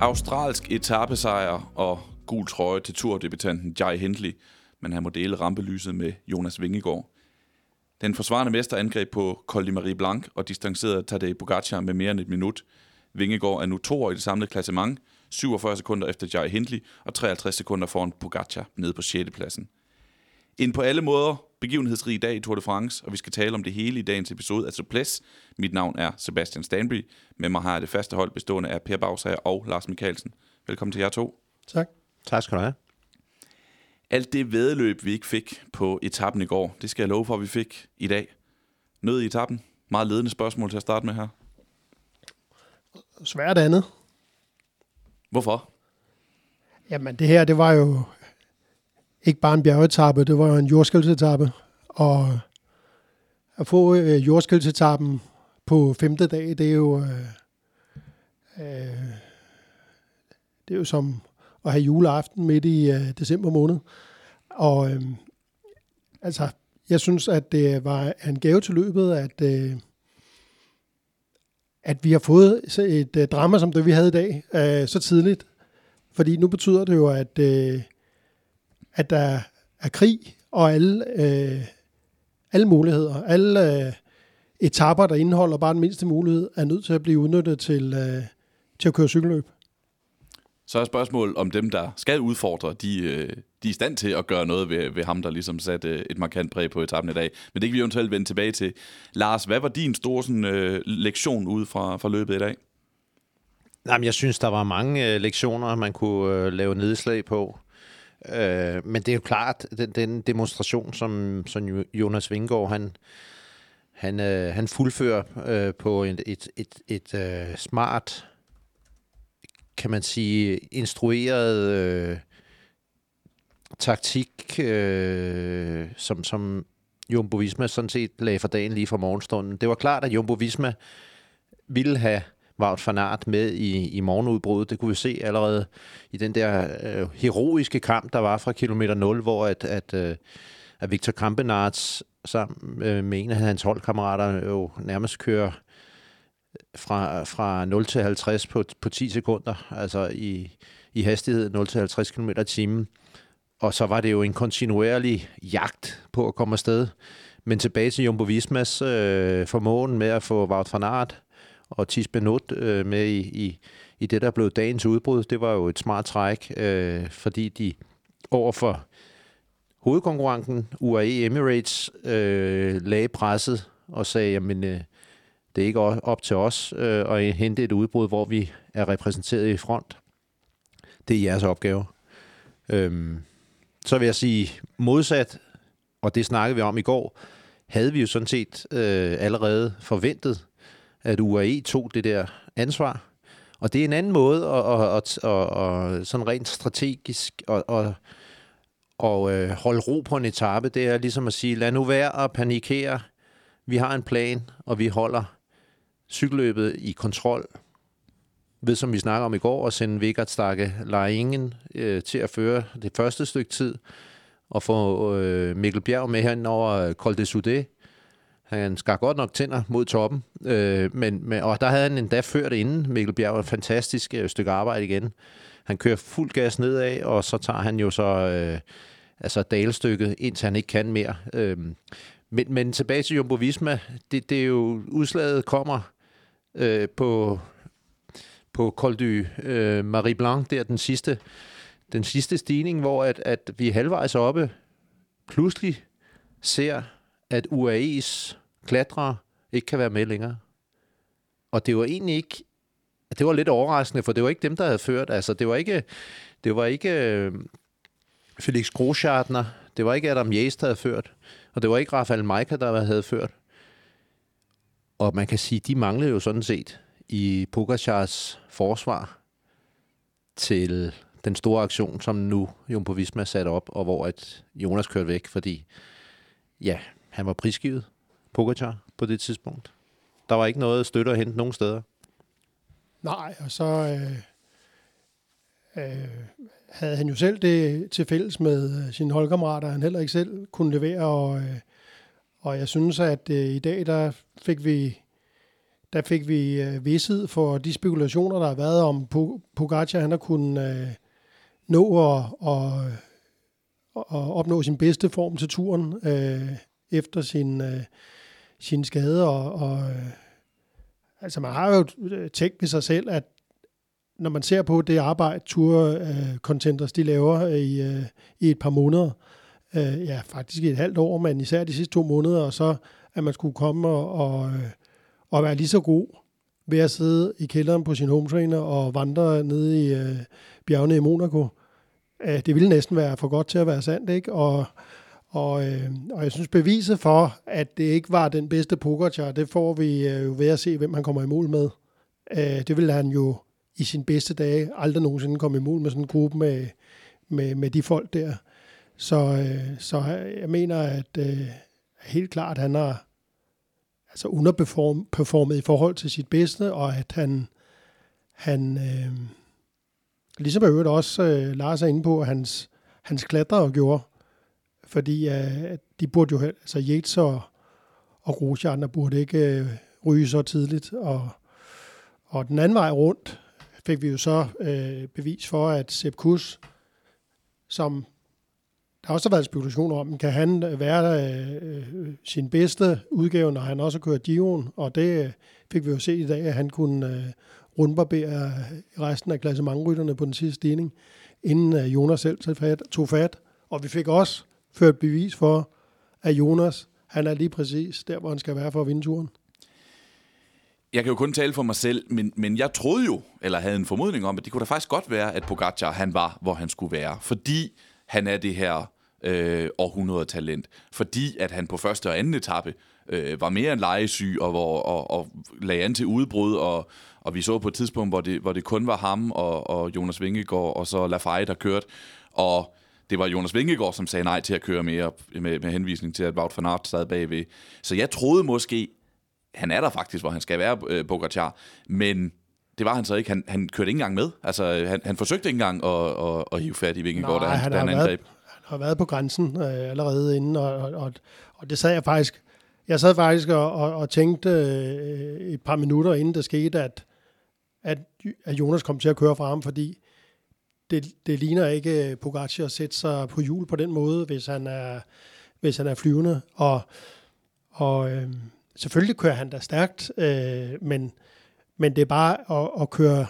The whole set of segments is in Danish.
Australsk etappesejr og gul trøje til turdebutanten Jai Hindley, men han må dele rampelyset med Jonas Vingegaard. Den forsvarende mester angreb på Col de Marie Blanc og distancerede Tadej Pogacar med mere end et minut. Vingegaard er nu to i det samlede klassement, 47 sekunder efter Jai Hindley og 53 sekunder foran Pogacar nede på 6. pladsen. En på alle måder begivenhedsrig dag i Tour de France, og vi skal tale om det hele i dagens episode af Suples. Mit navn er Sebastian Stanby. Med mig har jeg det faste hold bestående af Per Bagsager og Lars Mikkelsen. Velkommen til jer to. Tak. Tak skal du have. Alt det vedløb, vi ikke fik på etappen i går, det skal jeg love for, at vi fik i dag. Noget i etappen. Meget ledende spørgsmål til at starte med her. Svært andet. Hvorfor? Jamen, det her, det var jo ikke bare en bjergetappe, det var jo en jordskældsetappe. Og at få øh, jordskældsetappen på femte dag, det er jo... Øh, øh, det er jo som at have juleaften midt i øh, december måned. Og øh, altså, jeg synes, at det var en gave til løbet, at, øh, at vi har fået et øh, drama som det, vi havde i dag, øh, så tidligt. Fordi nu betyder det jo, at, øh, at der er krig, og alle, øh, alle muligheder, alle øh, etapper, der indeholder bare den mindste mulighed, er nødt til at blive udnyttet til, øh, til at køre cykelløb. Så er spørgsmålet om dem, der skal udfordre, de, øh, de er i stand til at gøre noget ved, ved ham, der ligesom satte øh, et markant præg på etappen i dag. Men det kan vi eventuelt vende tilbage til. Lars, hvad var din store sådan, øh, lektion ud fra, fra løbet i dag? Jamen, jeg synes, der var mange øh, lektioner, man kunne øh, lave nedslag på. Øh, men det er jo klart, den, den demonstration, som, som Jonas Vingård, han, han, øh, han fuldfører øh, på et, et, et, et øh, smart, kan man sige, instrueret øh, taktik, øh, som, som Jumbo Visma sådan set lagde for dagen lige fra morgenstunden. Det var klart, at Jumbo Visma ville have Wout van Aert med i, i morgenudbruddet. Det kunne vi se allerede i den der øh, heroiske kamp, der var fra kilometer 0, hvor at, at, øh, at Victor Kampenarts sammen øh, med en af hans holdkammerater øh, jo nærmest kører fra, fra 0 til 50 på, på 10 sekunder, altså i, i hastighed 0 til 50 km i timen. Og så var det jo en kontinuerlig jagt på at komme afsted. Men tilbage til Jumbo Vismas øh, formåen med at få Wout van Aert og Tisbenot øh, med i, i, i det, der blev dagens udbrud. Det var jo et smart træk, øh, fordi de overfor hovedkonkurrenten UAE Emirates øh, lagde presset og sagde, jamen øh, det er ikke op til os øh, at hente et udbrud, hvor vi er repræsenteret i front. Det er jeres opgave. Øhm, så vil jeg sige modsat, og det snakkede vi om i går, havde vi jo sådan set øh, allerede forventet, at UAE tog det der ansvar. Og det er en anden måde at, at, at, at, at sådan rent strategisk at, at, at øh, holde ro på en etape. Det er ligesom at sige, lad nu være at panikere. Vi har en plan, og vi holder cykelløbet i kontrol. Ved, som vi snakker om i går, at sende Vigard Stakke Leingen øh, til at føre det første stykke tid, og få øh, Mikkel Bjerg med hen over Col de Soudé, han skar godt nok tænder mod toppen, øh, men, men, og der havde han endda ført inden. Mikkel Bjerg et fantastisk øh, stykke arbejde igen. Han kører fuld gas nedad, og så tager han jo så øh, altså dalstykket, indtil han ikke kan mere. Øh, men, men tilbage til Jumbo Visma, det, det er jo, udslaget kommer øh, på, på Col du øh, Marie Blanc, der den sidste, den sidste stigning, hvor at, at vi halvvejs oppe pludselig ser, at UAE's klatrere ikke kan være med længere. Og det var egentlig ikke, det var lidt overraskende, for det var ikke dem, der havde ført. Altså, det var ikke, det var ikke øh, Felix Groschartner, det var ikke Adam Jæs, der havde ført, og det var ikke Rafael Maika, der havde ført. og man kan sige, de manglede jo sådan set i Pogacars forsvar til den store aktion, som nu Jumbo Visma satte op, og hvor at Jonas kørte væk, fordi ja, han var prisgivet Pogacar på det tidspunkt. Der var ikke noget støtte at hente nogen steder. Nej, og så øh, øh, havde han jo selv det til fælles med øh, sine holdkammerater, han heller ikke selv kunne levere, og, øh, og jeg synes, at øh, i dag, der fik vi der fik vi øh, vidshed for de spekulationer, der har været om Pogacar, han har kunnet øh, nå at, og, og opnå sin bedste form til turen øh, efter sin, øh, sine skader, Og, og, øh, altså man har jo øh, tænkt ved sig selv, at når man ser på det arbejde, Tour øh, Contenders de laver øh, i, øh, i et par måneder, øh, ja faktisk i et halvt år, men især de sidste to måneder, og så at man skulle komme og, og, øh, og være lige så god ved at sidde i kælderen på sin home trainer og vandre ned i øh, bjergene i Monaco. Øh, det ville næsten være for godt til at være sandt, ikke? Og, og, øh, og jeg synes beviset for, at det ikke var den bedste Pogacar, det får vi øh, jo ved at se, hvem han kommer i mål med. Øh, det vil han jo i sin bedste dage aldrig nogensinde komme i mål med sådan en gruppe med, med, med de folk der. Så, øh, så jeg mener, at øh, helt klart, han har altså underperformet i forhold til sit bedste, og at han, han øh, ligesom øvrigt også øh, lader sig inde på, at hans, hans klatrer gjorde, fordi øh, de burde jo, altså Yates og, og der burde ikke øh, ryge så tidligt, og, og den anden vej rundt fik vi jo så øh, bevis for, at Sepp Kuss, som der har været spekulationer om, kan han øh, være øh, øh, sin bedste udgave, når han også har kørt og det øh, fik vi jo se i dag, at han kunne øh, rundbarbere resten af klassementrytterne på den sidste stigning, inden øh, Jonas selv tog fat, tog fat. Og vi fik også ført bevis for, at Jonas, han er lige præcis der, hvor han skal være for at vinde turen. Jeg kan jo kun tale for mig selv, men, men jeg troede jo, eller havde en formodning om, at det kunne da faktisk godt være, at Pogacar han var, hvor han skulle være. Fordi han er det her øh, århundredetalent, fordi at han på første og anden etape øh, var mere end legesyg og, og, og, og lagde an til udbrud, og, og vi så på et tidspunkt, hvor det, hvor det kun var ham og, og Jonas Vingegaard og så Lafayette, der kørte, og det var Jonas Vingegaard, som sagde nej til at køre mere med, med henvisning til, at Wout van Aert sad bagved. Så jeg troede måske, han er der faktisk, hvor han skal være, øh, Bogacar, men det var han så ikke. Han, han kørte ikke engang med. Altså, han, han forsøgte ikke engang at, at, at hive fat i Vingegaard, Nej, da han, han, da han, angreb. været, han har været på grænsen øh, allerede inden, og, og, og, og det sad jeg faktisk... Jeg sad faktisk og, og, og tænkte øh, et par minutter inden det skete, at, at, at Jonas kom til at køre fra ham, fordi det, det ligner ikke øh, Pogacar at sætte sig på hjul på den måde, hvis han er, hvis han er flyvende. Og, og øh, selvfølgelig kører han da stærkt, øh, men, men det er bare at, at køre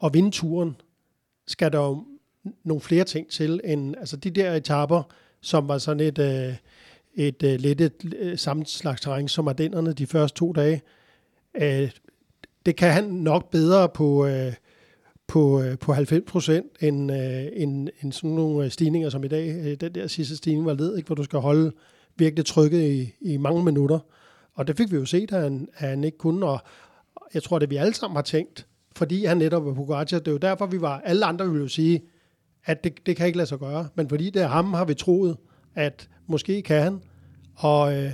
og vinde turen, skal der jo nogle flere ting til, end altså de der etaper, som var sådan et, øh, et øh, lidt et, øh, samme slags terræn som Ardennerne de første to dage. Øh, det kan han nok bedre på, øh, på, øh, på 90 procent end, øh, end, end sådan nogle øh, stigninger som i dag. Den der sidste stigning var led, ikke, hvor du skal holde virkelig trykket i, i mange minutter. Og det fik vi jo set, at han, at han ikke kunne, og jeg tror, det vi alle sammen har tænkt, fordi han netop var Pogacar. Det er jo derfor, vi var, alle andre ville jo sige, at det, det kan ikke lade sig gøre. Men fordi det er ham, har vi troet, at måske kan han. Og, øh,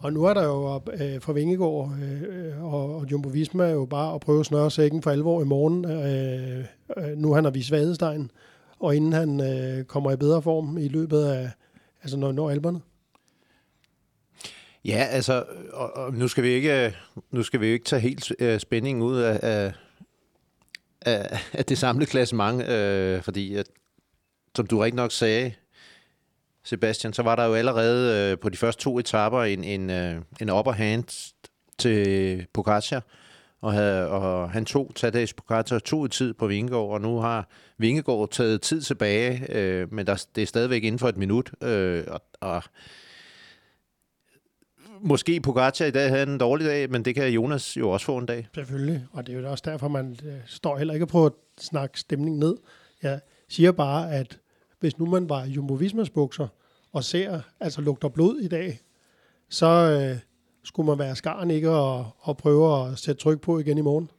og nu er der jo øh, for Vingegaard øh, og, og Jumbo Visma jo bare at prøve at snøre sækken for alvor i morgen. Øh, øh, nu han har vist vadestegn, og inden han øh, kommer i bedre form i løbet af, altså når, når alberne. Ja, altså, og, og nu skal vi ikke, nu skal vi ikke tage helt øh, spændingen ud af, af, af, af det samlede klassement, øh, fordi at, som du rigtig nok sagde, Sebastian, så var der jo allerede øh, på de første to etaper en, en, øh, en upper hand til Pogacar, og, havde, og han tog Tadej Pogacar to i tid på Vingegaard, og nu har Vingegaard taget tid tilbage, øh, men der, det er stadigvæk inden for et minut, øh, og, og måske Pogacar i dag havde en dårlig dag, men det kan Jonas jo også få en dag. Selvfølgelig, og det er jo også derfor, man øh, står heller ikke på at snakke stemning ned. Jeg siger bare, at hvis nu man var Jumbo Vismas bukser og ser, altså lugter blod i dag, så, øh, skulle man være skaren ikke og, og prøve at sætte tryk på igen i morgen.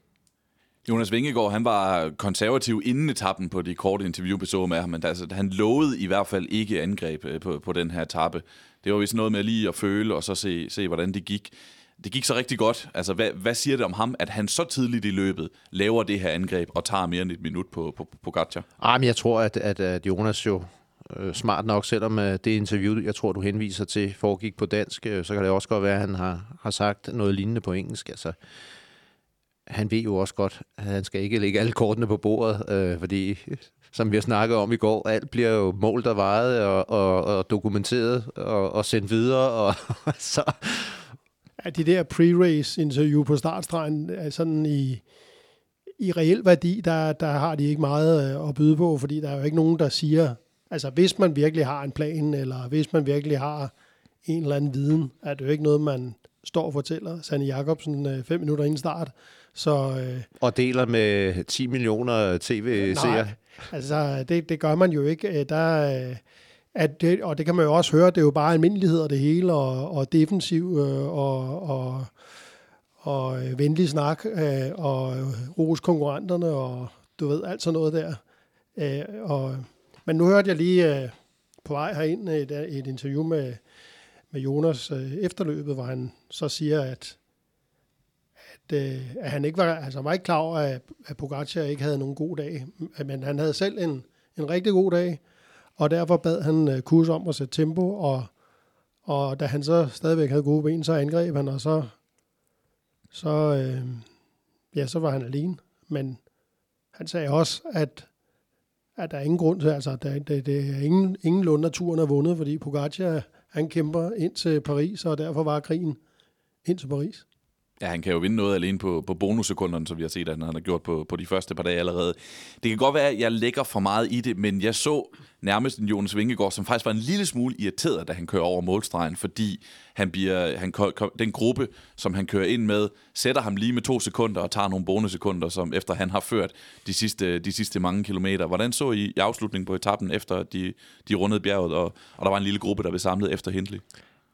Jonas Vingegaard, han var konservativ inden etappen på de korte interview, vi så med ham, men altså, han lovede i hvert fald ikke angreb øh, på, på den her etape. Det var vist noget med lige at føle, og så se, se hvordan det gik. Det gik så rigtig godt. Altså, hvad, hvad siger det om ham, at han så tidligt i løbet laver det her angreb og tager mere end et minut på, på, på Gatcha? Ah, men jeg tror, at, at, at Jonas jo øh, smart nok, selvom øh, det interview, jeg tror, du henviser til, foregik på dansk, øh, så kan det også godt være, at han har, har sagt noget lignende på engelsk. Altså, han ved jo også godt, at han skal ikke lægge alle kortene på bordet, øh, fordi som vi har snakket om i går, alt bliver jo målt og vejet og, og, og dokumenteret og, og sendt videre, og så... Ja, de der pre-race interview på startstregen, er sådan i, i reel værdi, der, der har de ikke meget øh, at byde på, fordi der er jo ikke nogen, der siger, altså hvis man virkelig har en plan, eller hvis man virkelig har en eller anden viden, er det jo ikke noget, man står og fortæller Sanne Jacobsen øh, fem minutter inden start. Så, øh, og deler med 10 millioner tv-seere. Nej, altså det, det gør man jo ikke. Der, at det, og det kan man jo også høre, det er jo bare almindeligheder det hele, og, og defensiv øh, og, og, og øh, venlig snak, øh, og ros konkurrenterne, og du ved, alt sådan noget der. Og, men nu hørte jeg lige på vej herind et, et interview med, med Jonas efterløbet, hvor han så siger, at at, øh, at han ikke var, altså var ikke klar over, at, at Pogacar ikke havde nogen god dag, men han havde selv en, en rigtig god dag, og derfor bad han øh, kurs om at sætte tempo, og, og da han så stadigvæk havde gode ben, så angreb han, og så, så, øh, ja, så var han alene. Men han sagde også, at, at der er ingen grund til, altså det, det, det er ingen, ingen lund, turen er vundet, fordi Pogacar, han kæmper ind til Paris, og derfor var krigen ind til Paris. Ja, han kan jo vinde noget alene på, på bonussekunderne, som vi har set, at han har gjort på, på de første par dage allerede. Det kan godt være, at jeg lægger for meget i det, men jeg så nærmest en Jonas Vingegaard, som faktisk var en lille smule irriteret, da han kører over målstregen, fordi han bliver, han, den gruppe, som han kører ind med, sætter ham lige med to sekunder og tager nogle bonussekunder, som efter han har ført de sidste, de sidste mange kilometer. Hvordan så I, i afslutningen på etappen, efter de, de rundede bjerget, og, og der var en lille gruppe, der blev samlet efter Hindley?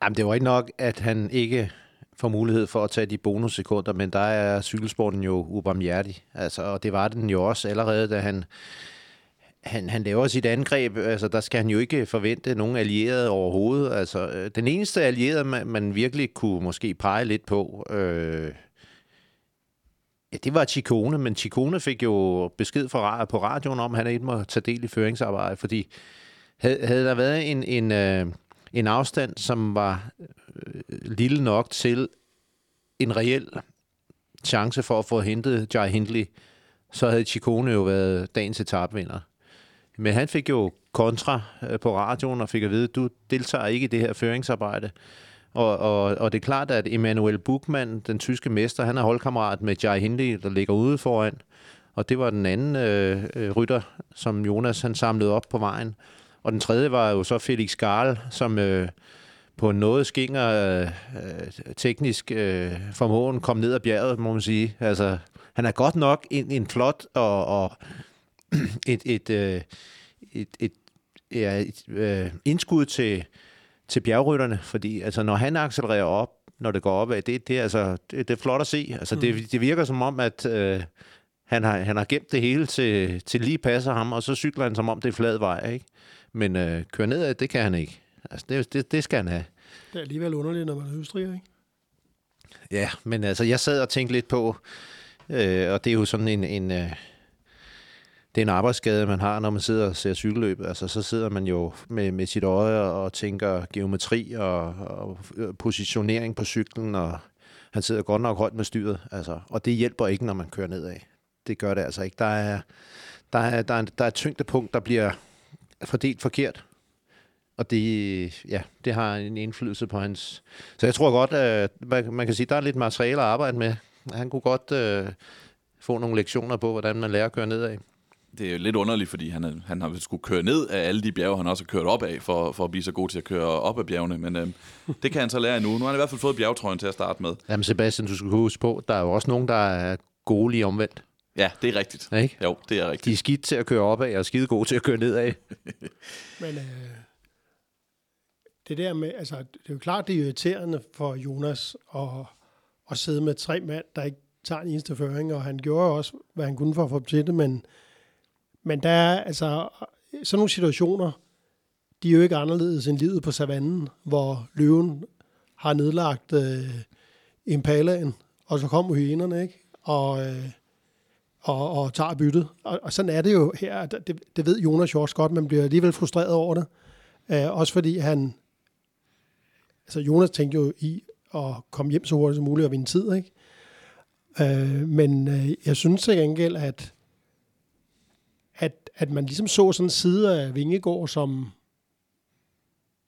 Jamen, det var ikke nok, at han ikke får mulighed for at tage de bonussekunder, men der er cykelsporten jo ubarmhjertig. Altså, og det var den jo også allerede, da han, han, han laver sit angreb. Altså, der skal han jo ikke forvente nogen allierede overhovedet. Altså, øh, den eneste allierede, man, man virkelig kunne måske pege lidt på, øh, ja, det var Chikone, men Chikone fik jo besked fra, på radioen om, at han ikke må tage del i føringsarbejdet, fordi havde, havde der været en, en, øh, en afstand, som var Øh, lille nok til en reel chance for at få hentet Jai Hindley, så havde Chikone jo været dagens etapvinder. Men han fik jo kontra øh, på radioen og fik at vide, at du deltager ikke i det her føringsarbejde. Og, og, og det er klart, at Emanuel Buchmann, den tyske mester, han er holdkammerat med Jai Hindley, der ligger ude foran. Og det var den anden øh, øh, rytter, som Jonas han samlede op på vejen. Og den tredje var jo så Felix Garl, som øh, på en noget skinger øh, teknisk øh, formåen kom ned ad bjerget, må man sige. Altså, han er godt nok en, en flot og, og et, et, øh, et, et, ja, et øh, indskud til, til bjergrytterne, fordi altså, når han accelererer op, når det går opad, det, det, altså, det, det er flot at se. Altså, mm. det, det virker som om, at øh, han, har, han har gemt det hele til, til lige passer ham, og så cykler han som om det er flad vej. Ikke? Men øh, køre nedad, det kan han ikke. Altså, det, det, det skal han have. Det er alligevel underligt, når man er østriger, ikke? Ja, men altså, jeg sad og tænkte lidt på, øh, og det er jo sådan en, en øh, det er en arbejdsskade, man har, når man sidder og ser cykelløb. Altså, så sidder man jo med, med sit øje og tænker geometri og, og positionering på cyklen, og han sidder godt nok højt med styret. Altså, og det hjælper ikke, når man kører nedad. Det gør det altså ikke. Der er, der er, der er, der er et tyngdepunkt, der bliver fordelt forkert. Og det, ja, det har en indflydelse på hans... Så jeg tror godt, at man kan sige, at der er lidt materiale at arbejde med. Han kunne godt øh, få nogle lektioner på, hvordan man lærer at køre nedad. Det er jo lidt underligt, fordi han, han har skulle køre ned af alle de bjerge, han også har kørt op af, for, for at blive så god til at køre op af bjergene. Men øh, det kan han så lære nu. Nu har han i hvert fald fået bjergtrøjen til at starte med. Jamen Sebastian, du skal huske på, der er jo også nogen, der er gode lige omvendt. Ja, det er rigtigt. Ja, ikke? Jo, det er rigtigt. De er skidt til at køre opad, og skide gode til at køre nedad. Men øh, det der med, altså, det er jo klart, det er irriterende for Jonas at, at sidde med tre mand, der ikke tager en eneste føring, og han gjorde også, hvad han kunne for at få dem til det, men, men der er altså sådan nogle situationer, de er jo ikke anderledes end livet på savannen, hvor løven har nedlagt øh, impalaen, og så kommer hyenerne, ikke? Og, øh, og, og tager byttet. Og, og sådan er det jo her. Det, det ved Jonas jo også godt, men bliver alligevel frustreret over det. Øh, også fordi han... Altså Jonas tænkte jo i at komme hjem så hurtigt som muligt og vinde tid, ikke? Øh, men øh, jeg synes til gengæld, at, at, at man ligesom så sådan en side af Vingegård, som,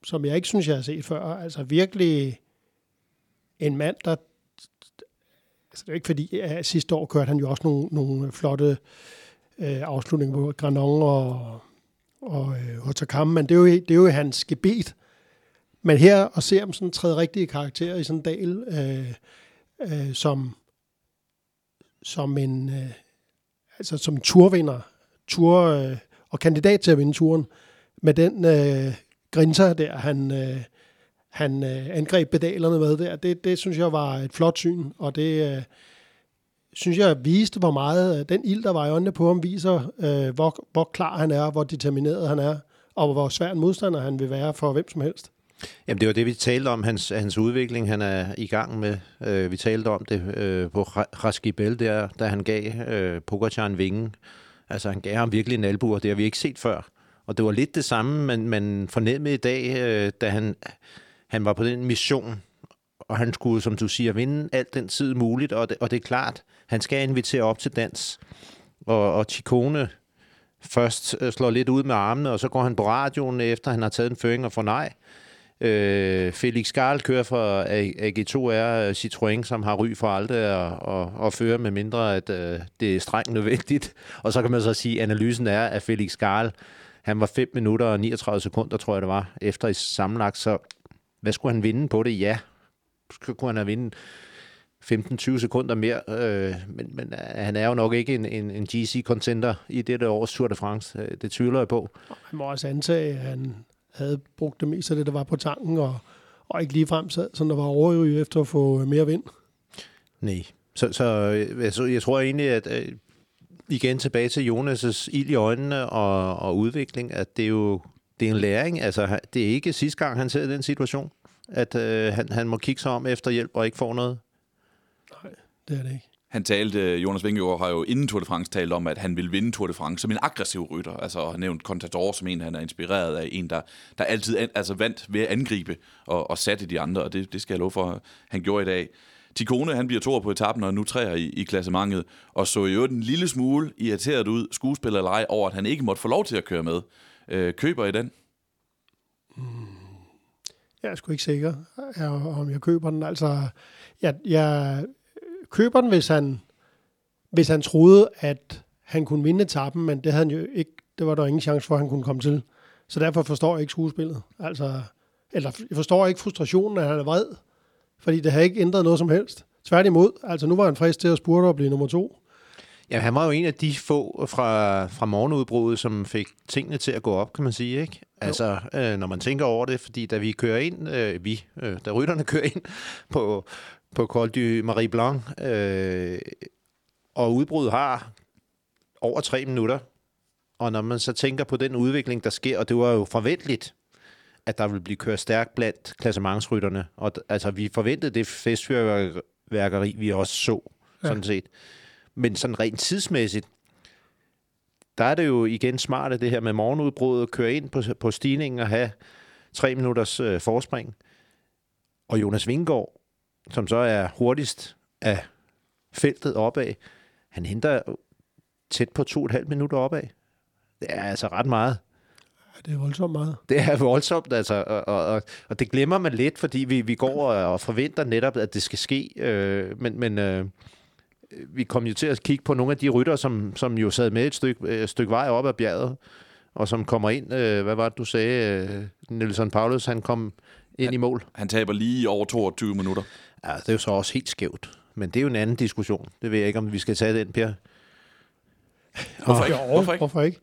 som jeg ikke synes, jeg har set før. Altså virkelig en mand, der... Altså det er ikke fordi, at sidste år kørte han jo også nogle, nogle flotte øh, afslutninger på Granon og, og øh, Hotakam, men det er, jo, det er jo hans gebet. Men her at se ham sådan træde rigtige karakterer i sådan en dal, øh, øh, som, som en øh, altså som turvinder, tur øh, og kandidat til at vinde turen, med den øh, grinser der, han, øh, han øh, angreb pedalerne med der, det, det synes jeg var et flot syn, og det øh, synes jeg viste, hvor meget øh, den ild, der var i øjnene på ham, viser, øh, hvor, hvor klar han er, hvor determineret han er, og hvor svær en modstander han vil være for hvem som helst. Jamen, det var det, vi talte om, hans, hans udvikling, han er i gang med. Øh, vi talte om det øh, på Raskibel, der, da han gav øh, Pogacar en vinge. Altså, han gav ham virkelig en albu, og det har vi ikke set før. Og det var lidt det samme, man, man fornemmede i dag, øh, da han, han var på den mission, og han skulle, som du siger, vinde alt den tid muligt, og det, og det er klart, han skal invitere op til dans. Og, og Chikone først øh, slår lidt ud med armene, og så går han på radioen, efter han har taget en føring og får nej. Øh, Øh, Felix Garl kører for AG2R øh, Citroën, som har ry for aldrig at, at, at føre, med mindre at øh, det er strengt nødvendigt. Og så kan man så sige, at analysen er, at Felix Garl, han var 5 minutter og 39 sekunder, tror jeg det var, efter i sammenlagt. Så hvad skulle han vinde på det? Ja, kunne han have vinde 15-20 sekunder mere, øh, men, men øh, han er jo nok ikke en, en, en GC-contender i dette års Tour de France. Det tvivler jeg på. Han må også antage, at han havde brugt det meste af det, der var på tanken, og, og ikke lige frem sad, sådan der var overryge efter at få mere vind. Nej. Så, så jeg, jeg tror egentlig, at øh, igen tilbage til Jonas' ild i øjnene og, og udvikling, at det er jo det er en læring. Altså, det er ikke sidste gang, han ser den situation, at øh, han, han må kigge sig om efter hjælp og ikke få noget. Nej, det er det ikke. Han talte, øh, Jonas Vingegaard har jo inden Tour de France talt om, at han vil vinde Tour de France som en aggressiv rytter. Altså har nævnt Contador som en, han er inspireret af. En, der, der altid an, altså vandt ved at angribe og, og satte de andre, og det, det skal jeg love for, han gjorde i dag. Tikone, han bliver toer på etappen og nu træer i, i klassementet, og så jo en lille smule irriteret ud, skuespiller eller over, at han ikke måtte få lov til at køre med. Øh, køber I den? Hmm. Jeg er sgu ikke sikker, øh, om jeg køber den. Altså, jeg, jeg køber den, hvis han, hvis han troede, at han kunne vinde etappen, men det havde han jo ikke, det var der ingen chance for, at han kunne komme til. Så derfor forstår jeg ikke skuespillet. Altså, eller jeg forstår ikke frustrationen, at han er vred, fordi det har ikke ændret noget som helst. Tværtimod, altså nu var han frisk til at spurte og blive nummer to. Ja, han var jo en af de få fra, fra morgenudbruddet, som fik tingene til at gå op, kan man sige. Ikke? Altså, øh, når man tænker over det, fordi da vi kører ind, øh, vi, øh, da rytterne kører ind på, på Col du Marie Blanc, øh, og udbruddet har over tre minutter, og når man så tænker på den udvikling, der sker, og det var jo forventeligt, at der vil blive kørt stærkt blandt klassementsrytterne. Og altså, vi forventede det festfyrværkeri, vi også så, ja. sådan set. Men sådan rent tidsmæssigt, der er det jo igen smart, det her med morgenudbruddet, køre ind på, på stigningen og have tre minutters øh, forspring. Og Jonas Vingård, som så er hurtigst af feltet opad, han henter tæt på to og et halvt minutter opad. Det er altså ret meget. Ja, det er voldsomt meget. Det er voldsomt, altså, og, og, og det glemmer man lidt, fordi vi, vi går og forventer netop, at det skal ske, øh, men, men øh, vi kom jo til at kigge på nogle af de rytter, som, som jo sad med et stykke, et stykke vej op ad bjerget, og som kommer ind, øh, hvad var det, du sagde, øh, Nelson Paulus, han kom ind han, i mål. Han taber lige over 22 minutter. Ja, det er jo så også helt skævt. Men det er jo en anden diskussion. Det ved jeg ikke, om vi skal tage den, Per. Hvorfor ikke? Hvorfor ikke? Hvorfor ikke?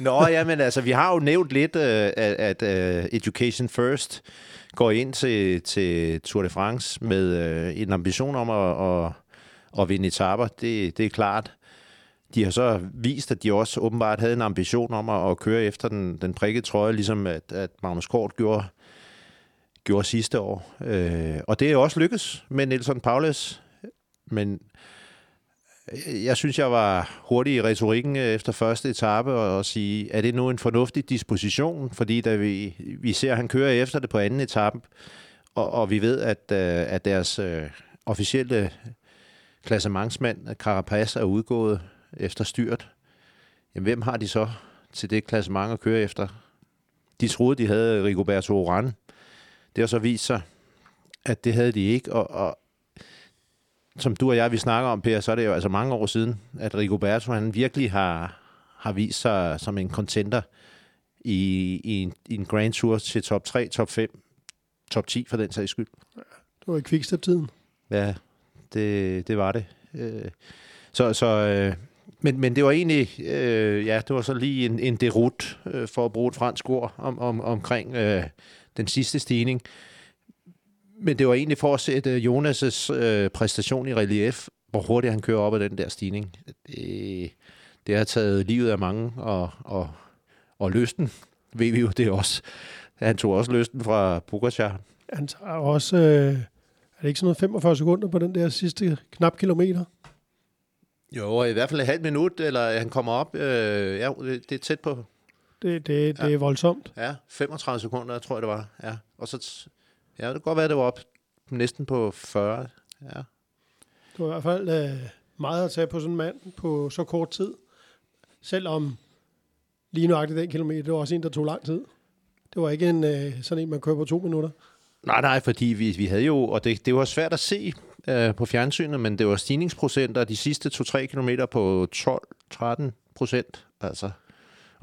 Nå, ja, men altså, vi har jo nævnt lidt, øh, at, at uh, Education First går ind til, til Tour de France med uh, en ambition om at, at, at vinde etaper. Det, det er klart. De har så vist, at de også åbenbart havde en ambition om at, at køre efter den, den prikkede trøje, ligesom at, at Magnus Kort gjorde, gjorde sidste år. Øh, og det er også lykkes med Nelson Paulus. Men øh, jeg synes, jeg var hurtig i retorikken øh, efter første etape og, og sige, er det nu en fornuftig disposition? Fordi da vi, vi ser, at han kører efter det på anden etape, og, og vi ved, at, øh, at deres øh, officielle klassementsmand, Carapaz, er udgået efter styrt. Jamen, hvem har de så til det klassement at køre efter? De troede, de havde Rigoberto Oran. Det har så vist sig, at det havde de ikke, og, og som du og jeg, vi snakker om, Per, så er det jo altså mange år siden, at Rigoberto, han virkelig har, har vist sig som en contender i, i, en, i en Grand Tour til top 3, top 5, top 10 for den sags skyld. Det var i Quickstep-tiden. Ja, det, det var det. Øh, så, så øh, men, men det var egentlig, øh, ja, det var så lige en, en derut, øh, for at bruge et fransk ord, om, om, omkring øh, den sidste stigning. Men det var egentlig for at sætte Jonas' øh, præstation i relief, hvor hurtigt han kører op ad den der stigning. Det, det har taget livet af mange, og, og, og lysten ved vi jo det også. Han tog også lysten fra Pogacar. Han tager også, øh, er det ikke sådan noget 45 sekunder på den der sidste knap kilometer? Jo, i hvert fald et halvt minut, eller han kommer op. Øh, ja, det, det er tæt på. Det, det, det ja. er voldsomt. Ja, 35 sekunder, tror jeg det var. Ja, og så Ja, det kan godt være, det var op næsten på 40. Ja. Det var i hvert fald øh, meget at tage på sådan en mand på så kort tid. Selvom lige nøjagtigt den kilometer, det var også en, der tog lang tid. Det var ikke en, øh, sådan en, man kører på to minutter. Nej, nej, fordi vi, vi havde jo, og det, det var svært at se øh, på fjernsynet, men det var stigningsprocenter de sidste 2-3 kilometer på 12-13 procent. Altså.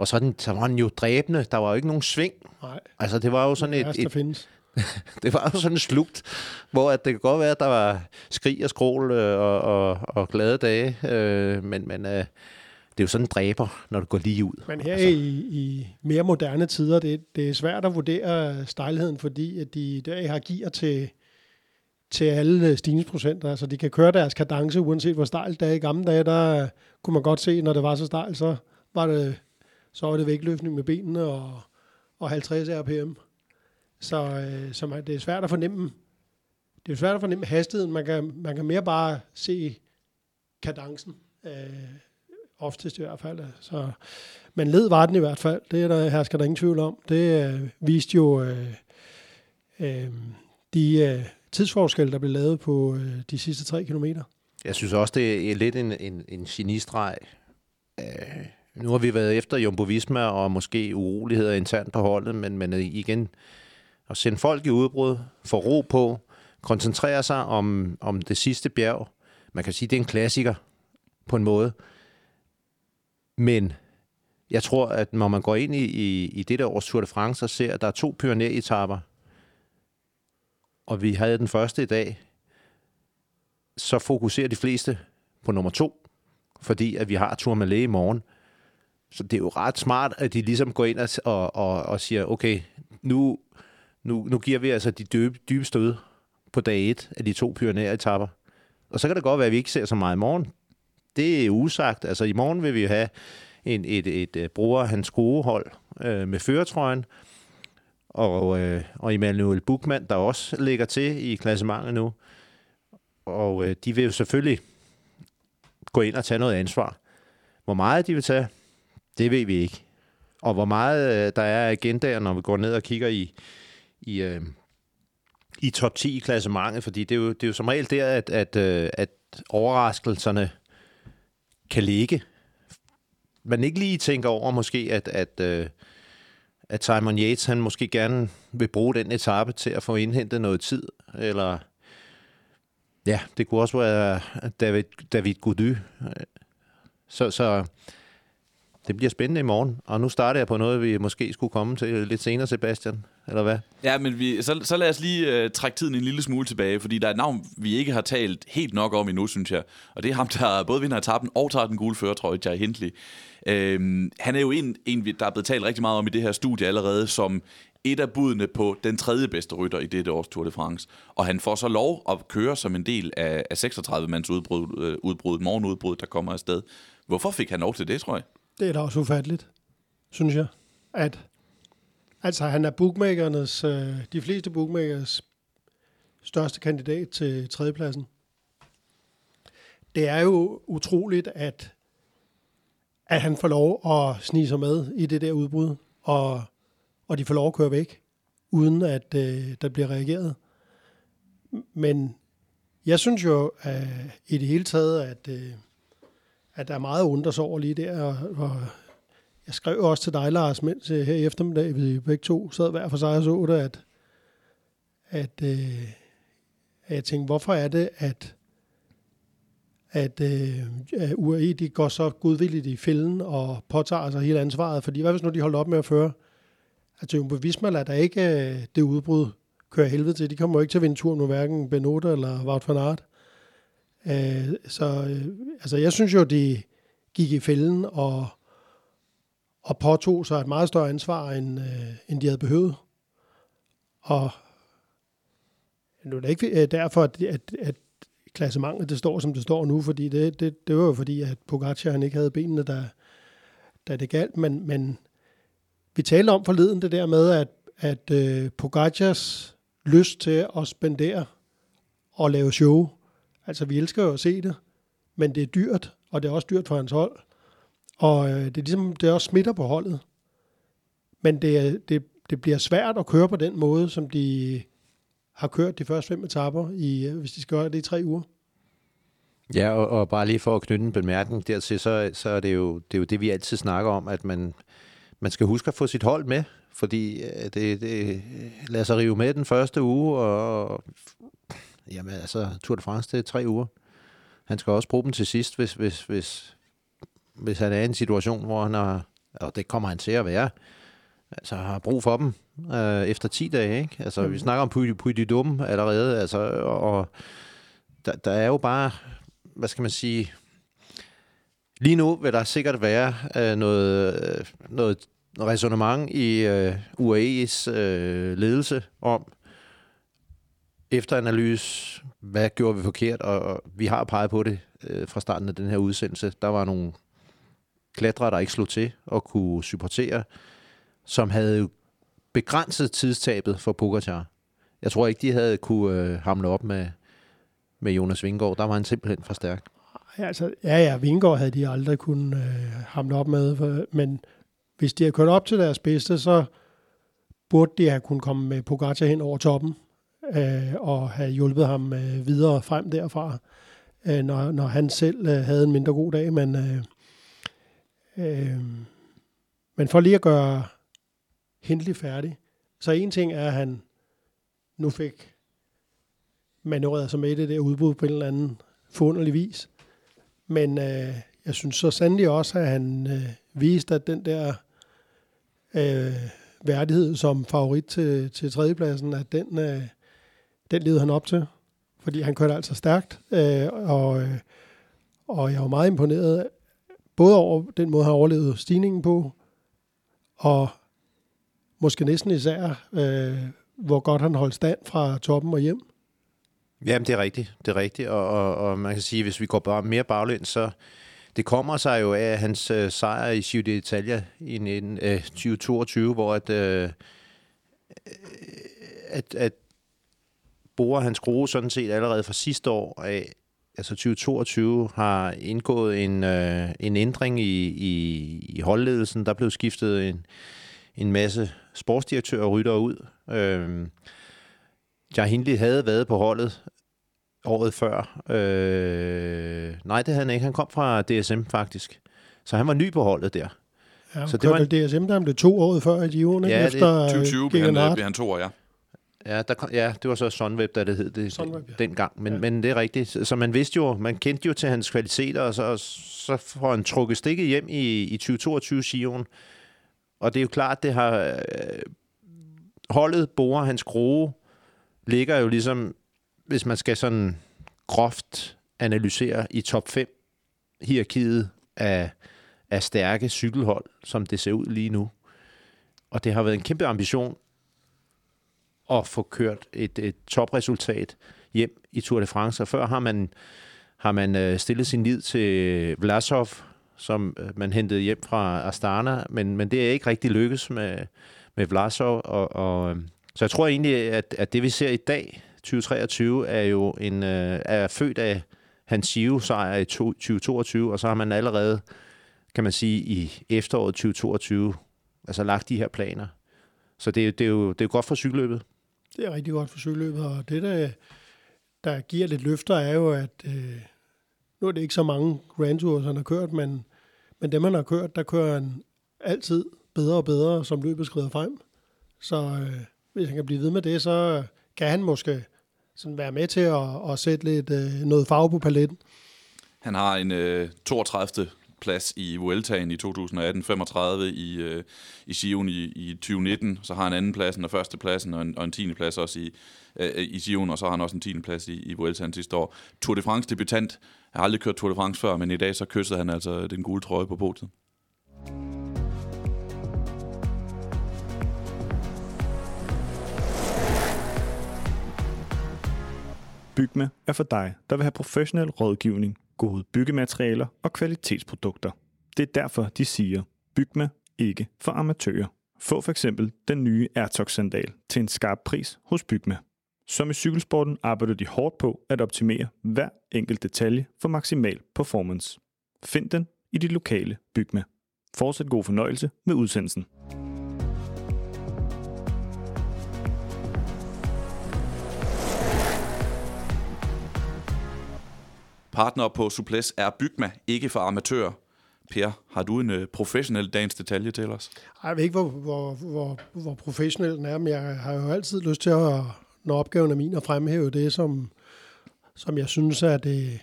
Og så, den, så var den jo dræbende. Der var jo ikke nogen sving. Nej. Altså, det var jo sådan et, et, findes. det var jo sådan slugt, hvor at det kan godt være, at der var skrig og skrål øh, og, og, og glade dage, øh, men, men øh, det er jo sådan en dræber, når du går lige ud. Men her altså. i, i mere moderne tider, det, det er svært at vurdere stejligheden, fordi at de der har gear til, til alle stigningsprocenter. Altså de kan køre deres kadence, uanset hvor stejlt det er. I gamle dage, der kunne man godt se, når det var så stejlt, så var det, så var det vægtløftning med benene og, og 50 rpm. Så, øh, så man, det er svært at fornemme. Det er svært at fornemme hastigheden. Man kan, man kan mere bare se kadencen. Øh, oftest i hvert fald. Så, men led var den i hvert fald. Det er der hersker der ingen tvivl om. Det øh, viste jo øh, øh, de øh, tidsforskelle, der blev lavet på øh, de sidste tre kilometer. Jeg synes også, det er lidt en, en, en genistreg. Øh, nu har vi været efter Jumbo Visma og måske uroligheder internt på holdet, men, men igen, at sende folk i udbrud, få ro på, koncentrere sig om, om det sidste bjerg. Man kan sige, det er en klassiker på en måde. Men jeg tror, at når man går ind i, i, i det der års Tour de France og ser, at der er to pioneretapper, og vi havde den første i dag, så fokuserer de fleste på nummer to, fordi at vi har Tourmalet i morgen. Så det er jo ret smart, at de ligesom går ind og, og, og, siger, okay, nu nu, nu giver vi altså de dybe, dybe stød på dag 1 af de to pioneretapper. Og så kan det godt være, at vi ikke ser så meget i morgen. Det er usagt. Altså i morgen vil vi have en, et, et, øh, et bruger hans skruehold øh, med føretrøjen, og, øh, og Emmanuel Buchmann, der også ligger til i klassementet nu. Og øh, de vil jo selvfølgelig gå ind og tage noget ansvar. Hvor meget de vil tage, det ved vi ikke. Og hvor meget øh, der er agendaer, når vi går ned og kigger i, i, øh, i top 10 i klassementet, fordi det er, jo, det er jo som regel der, at, at, øh, at overraskelserne kan ligge. Man ikke lige tænker over måske, at, at, øh, at Simon Yates han måske gerne vil bruge den etape til at få indhentet noget tid, eller ja, det kunne også være David, David Gody. Så, så det bliver spændende i morgen. Og nu starter jeg på noget, vi måske skulle komme til lidt senere, Sebastian. Eller hvad? Ja, men vi, så, så lad os lige uh, trække tiden en lille smule tilbage, fordi der er et navn, vi ikke har talt helt nok om endnu, synes jeg. Og det er ham, der både vinder etappen og tager den gule førertrøje, Jai Hindley. Øhm, han er jo en, en, der er blevet talt rigtig meget om i det her studie allerede, som et af budene på den tredje bedste rytter i dette års Tour de France. Og han får så lov at køre som en del af, af 36-mands udbrud, øh, udbrud, morgenudbrud, der kommer afsted. Hvorfor fik han lov til det, tror jeg? Det er da også ufatteligt, synes jeg. At, altså, han er bookmakernes, øh, de fleste bookmakers største kandidat til tredjepladsen. Det er jo utroligt, at, at han får lov at snige sig med i det der udbrud, og, og de får lov at køre væk, uden at øh, der bliver reageret. Men jeg synes jo øh, i det hele taget, at, øh, at der er meget undres over lige der, og, og jeg skrev også til dig, Lars, mens øh, her i eftermiddag, vi begge to sad hver for sig og så det, at, at, øh, at jeg tænkte, hvorfor er det, at, at øh, UAE de går så godvilligt i fælden og påtager sig hele ansvaret? Fordi hvad hvis nu de holder op med at føre? Altså Jumbo Visma lader der ikke øh, det udbrud køre helvede til. De kommer jo ikke til at vinde turen nu, hverken Benota eller Wout van Aert. Øh, så øh, altså, jeg synes jo, de gik i fælden og, og påtog sig et meget større ansvar, end, øh, end de havde behøvet. Og nu er det ikke øh, derfor, at, at, at klassementet det står, som det står nu, fordi det, det, det var jo fordi, at Pogacar han ikke havde benene, der, der det galt. Men, men vi talte om forleden det der med, at, at uh, Pogacars lyst til at spendere og lave show, altså vi elsker jo at se det, men det er dyrt, og det er også dyrt for hans hold. Og øh, det er ligesom, det er også smitter på holdet. Men det, det, det bliver svært at køre på den måde, som de har kørt de første fem etapper, i, øh, hvis de skal gøre det i tre uger. Ja, og, og bare lige for at knytte en bemærkning dertil, så, så er det, jo, det er jo det, vi altid snakker om, at man, man skal huske at få sit hold med, fordi øh, det, det lader sig rive med den første uge, og jamen altså, Tour de France, det er tre uger. Han skal også bruge dem til sidst, hvis, hvis, hvis, hvis han er i en situation, hvor han har, og det kommer han til at være, altså har brug for dem øh, efter 10 dage. Ikke? Altså, mm. vi snakker om Puy, Puy Dum allerede, altså, og, og der, der er jo bare, hvad skal man sige, lige nu vil der sikkert være øh, noget, noget resonemang i øh, UAE's øh, ledelse om, efteranalyse, hvad gjorde vi forkert, og, og vi har peget på det øh, fra starten af den her udsendelse. Der var nogle klatrere, der ikke slog til og kunne supportere, som havde begrænset tidstabet for Pogacar. Jeg tror ikke, de havde kunne øh, hamle op med, med Jonas Vingård. Der var han simpelthen for stærk. Ja, altså, ja, ja, Vingård havde de aldrig kunnet øh, hamle op med, for, men hvis de havde kørt op til deres bedste, så burde de have kunnet komme med Pogacar hen over toppen øh, og have hjulpet ham øh, videre frem derfra, øh, når, når han selv øh, havde en mindre god dag. Men, øh, øh, men for lige at gøre Hindley færdig, så en ting er, at han nu fik manøvreret sig med i det der udbud på en eller anden forunderlig vis. Men øh, jeg synes så sandelig også, at han øh, viste, at den der øh, værdighed som favorit til, til tredjepladsen, at den, øh, den levede han op til. Fordi han kørte altså stærkt, øh, og, øh, og jeg var meget imponeret, både over den måde, han overlevede stigningen på, og måske næsten især, øh, hvor godt han holdt stand fra toppen og hjem. Jamen, det er rigtigt. Det er rigtigt, og, og, og man kan sige, hvis vi går bare mere baglæns, så det kommer sig jo af hans øh, sejr i Giro d'Italia i 19, øh, 2022, hvor at, øh, at, at Bora han skrue sådan set allerede fra sidste år af, altså 2022, har indgået en, øh, en ændring i, i, i holdledelsen. Der blev skiftet en, en masse sportsdirektører og rytter ud. Øh, Jar Hindley havde været på holdet året før. Øh, nej, det havde han ikke. Han kom fra DSM faktisk. Så han var ny på holdet der. Ja, så det var en... DSM, der blev to år før i Giroen, ja, efter 2020 blev han, blev han to år, ja. Ja, der kom, ja, det var så Sunweb, der det hed det, Sunweb, ja. dengang. Men, Ja. men det er rigtigt. Så man vidste jo, man kendte jo til hans kvaliteter, og så, og så får han trukket stikket hjem i, i 2022 Sion. Og det er jo klart, det har øh, holdet, Bore, hans groe, ligger jo ligesom, hvis man skal sådan groft analysere i top 5 hierarkiet af, af stærke cykelhold, som det ser ud lige nu. Og det har været en kæmpe ambition at få kørt et, et topresultat hjem i Tour de France. Og før har man, har man øh, stillet sin lid til Vlasov, som øh, man hentede hjem fra Astana, men, men det er ikke rigtig lykkes med, med Vlasov. Og, og, øh, så jeg tror egentlig, at, at det vi ser i dag, 2023, er jo en, er født af hans Giro-sejr i 2022, og så har man allerede, kan man sige, i efteråret 2022, altså lagt de her planer. Så det, er det, er, jo, det er jo godt for cykelløbet. Det er rigtig godt for cykelløbet, og det, der, der giver lidt løfter, er jo, at øh, nu er det ikke så mange Grand Tours, han har kørt, men, men dem, han har kørt, der kører han altid bedre og bedre, som løbet skrider frem. Så øh, hvis han kan blive ved med det, så kan han måske sådan være med til at, at sætte lidt øh, noget farve på paletten. Han har en øh, 32 plads i Vueltaen i 2018, 35 i, øh, i Sion i, i 2019, så har han anden pladsen og første pladsen og en, og en 10. plads også i, øh, i Sion, og så har han også en 10. plads i, i Vueltaen sidste år. Tour de France debutant, jeg har aldrig kørt Tour de France før, men i dag så kyssede han altså den gule trøje på podiet. Bygme er for dig, der vil have professionel rådgivning, gode byggematerialer og kvalitetsprodukter. Det er derfor, de siger, Bygme ikke for amatører. Få for eksempel den nye Airtox-sandal til en skarp pris hos Bygme. Som i cykelsporten arbejder de hårdt på at optimere hver enkelt detalje for maksimal performance. Find den i dit lokale Bygme. Fortsæt god fornøjelse med udsendelsen. Partner på Suples er Bygma, ikke for amatører. Per, har du en øh, professionel dagens detalje til os? Ej, Jeg ved ikke, hvor, hvor, hvor, hvor professionel den er, men jeg har jo altid lyst til at, når opgaven er min, at fremhæve det, som, som jeg synes er det,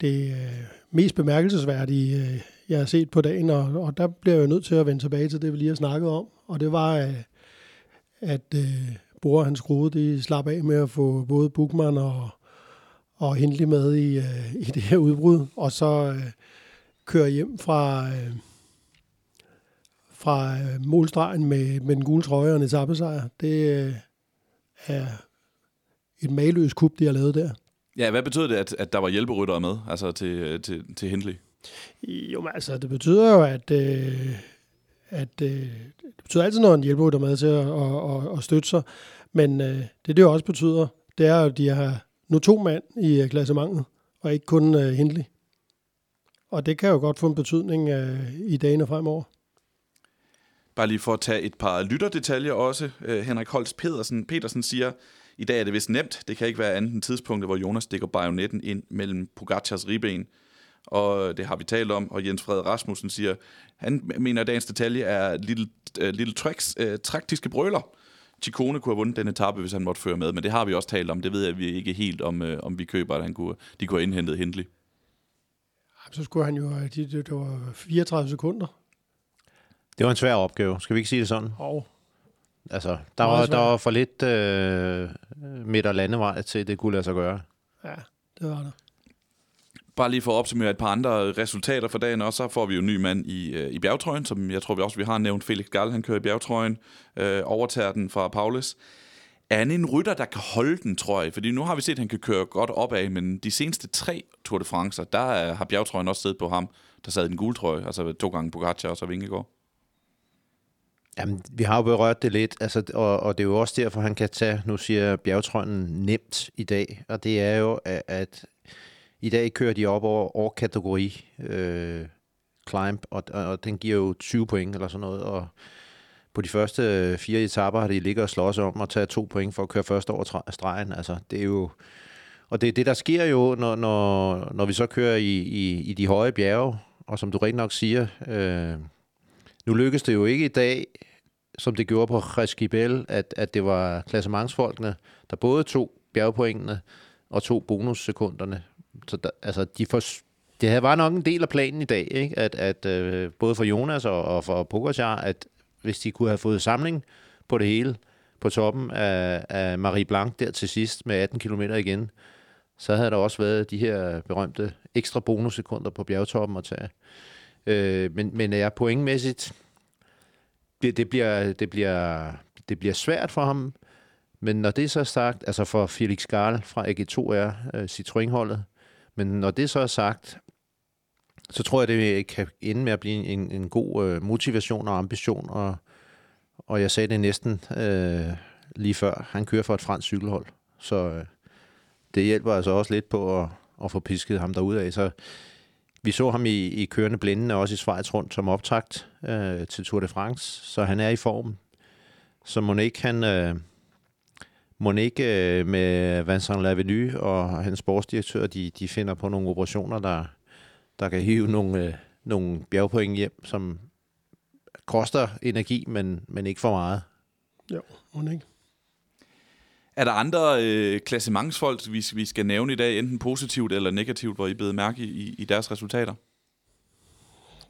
det øh, mest bemærkelsesværdige, øh, jeg har set på dagen, og, og der bliver jeg jo nødt til at vende tilbage til det, vi lige har snakket om, og det var, at, at øh, hans skruede, de slap af med at få både Bukman og, og Hindley med i, øh, i det her udbrud, og så øh, køre hjem fra... Øh, fra øh, målstregen med, med den gule trøje og en etappesejr. Det øh, er et mageløst kup, de har lavet der. Ja, hvad betød det, at, at der var hjælperyttere med, altså til, øh, til, til Hindley? Jo, men altså, det betyder jo, at, øh, at øh, det betyder altid, når en hjælper der med til at, at, at, at støtte sig. Men øh, det, det jo også betyder, det er, at de har nu to mand i øh, klassementet, og ikke kun øh, Hindley. Og det kan jo godt få en betydning øh, i dagene fremover. Bare lige for at tage et par lytterdetaljer også. Øh, Henrik Holst Pedersen, Petersen siger, i dag er det vist nemt. Det kan ikke være andet end tidspunktet, hvor Jonas stikker bajonetten ind mellem Pogacars ribben. Og det har vi talt om. Og Jens Fred Rasmussen siger, han mener, at dagens detalje er Little, uh, little tricks, øh, uh, taktiske brøler. Chikone kunne have vundet den etape, hvis han måtte føre med. Men det har vi også talt om. Det ved jeg, at vi ikke helt om, uh, om vi køber, at han kunne, de kunne have indhentet Hindley. Så skulle han jo, øh, de- det, det var 34 sekunder. Det var en svær opgave. Skal vi ikke sige det sådan? Og Altså, der, var, der var for lidt øh, midt- og landevej til, det kunne lade sig gøre. ja, det var det. Bare lige for at opsummere et par andre resultater for dagen også, så får vi jo en ny mand i, øh, i bjergtrøjen, som jeg tror vi også vi har nævnt. Felix Gall, han kører i bjergtrøjen, øh, overtager den fra Paulus. Er han en rytter, der kan holde den, tror jeg? Fordi nu har vi set, at han kan køre godt opad, men de seneste tre Tour de France, der øh, har bjergtrøjen også siddet på ham, der sad i den gule trøje, altså to gange Pogacar og så Vingegaard. Jamen, vi har jo berørt det lidt, altså, og, og det er jo også derfor, han kan tage, nu siger bjergtrøjen nemt i dag, og det er jo, at, at i dag kører de op over, over kategori øh, climb, og, og, og den giver jo 20 point eller sådan noget, og på de første øh, fire etaper har de ligget og slås om at tage to point for at køre først over stregen, altså det er jo, og det er det, der sker jo, når, når, når vi så kører i, i, i de høje bjerge, og som du rigtig nok siger, øh, nu lykkes det jo ikke i dag som det gjorde på Reskibel, at, at det var klassementsfolkene, der både tog bjergpointene og tog bonussekunderne. Så der, altså, de for, det her var nok en del af planen i dag, ikke? At, at øh, både for Jonas og, og for Pogacar, at hvis de kunne have fået samling på det hele, på toppen af, af Marie Blanc der til sidst med 18 km igen, så havde der også været de her berømte ekstra bonussekunder på bjergtoppen at tage. Øh, men, men er pointmæssigt, det, det, bliver, det, bliver, det bliver svært for ham. Men når det så er sagt, altså for Felix Garl fra AG2R, øh, Citroën-holdet, men når det så er sagt, så tror jeg, det kan ende med at blive en, en god øh, motivation og ambition. Og, og jeg sagde det næsten øh, lige før. Han kører for et fransk cykelhold. Så øh, det hjælper altså også lidt på at, at få pisket ham af. Så vi så ham i, i kørende blændende, også i Schweiz rundt som optakt øh, til Tour de France. Så han er i form. Så må ikke han... Øh, må ikke øh, med Vincent Lavenu og hans sportsdirektør, de, de finder på nogle operationer, der, der kan hive nogle, øh, nogle bjergpoint hjem, som koster energi, men, men ikke for meget. Jo, må ikke. Er der andre øh, klassementsfolk, vi, vi skal nævne i dag, enten positivt eller negativt, hvor I blevet mærke i, i deres resultater?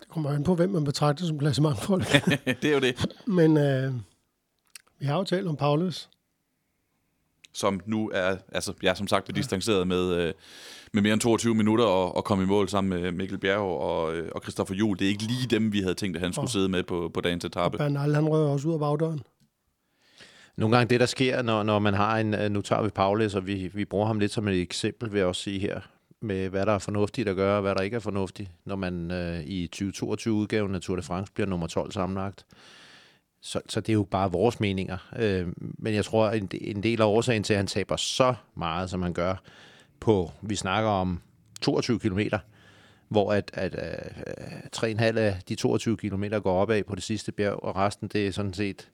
Det kommer an på, hvem man betragter som klassementfolk. det er jo det. Men øh, vi har jo talt om Paulus. Som nu er, altså, ja, som sagt, distanceret med, øh, med mere end 22 minutter og, og komme i mål sammen med Mikkel Bjerg og, øh, og Christoffer Juhl. Det er ikke lige dem, vi havde tænkt, at han skulle oh. sidde med på, på dagens etape. Bernal, han rører også ud af bagdøren. Nogle gange det, der sker, når, når man har en... Øh, nu tager vi Paulus, og vi, vi bruger ham lidt som et eksempel, vil jeg også sige her, med hvad der er fornuftigt at gøre, og hvad der ikke er fornuftigt, når man øh, i 2022-udgaven af Tour de France bliver nummer 12 sammenlagt. Så, så det er jo bare vores meninger. Øh, men jeg tror, en, en del af årsagen til, at han taber så meget, som han gør, på, vi snakker om 22 kilometer, hvor at, at, at, at 3,5 af de 22 km går opad på det sidste bjerg, og resten det er sådan set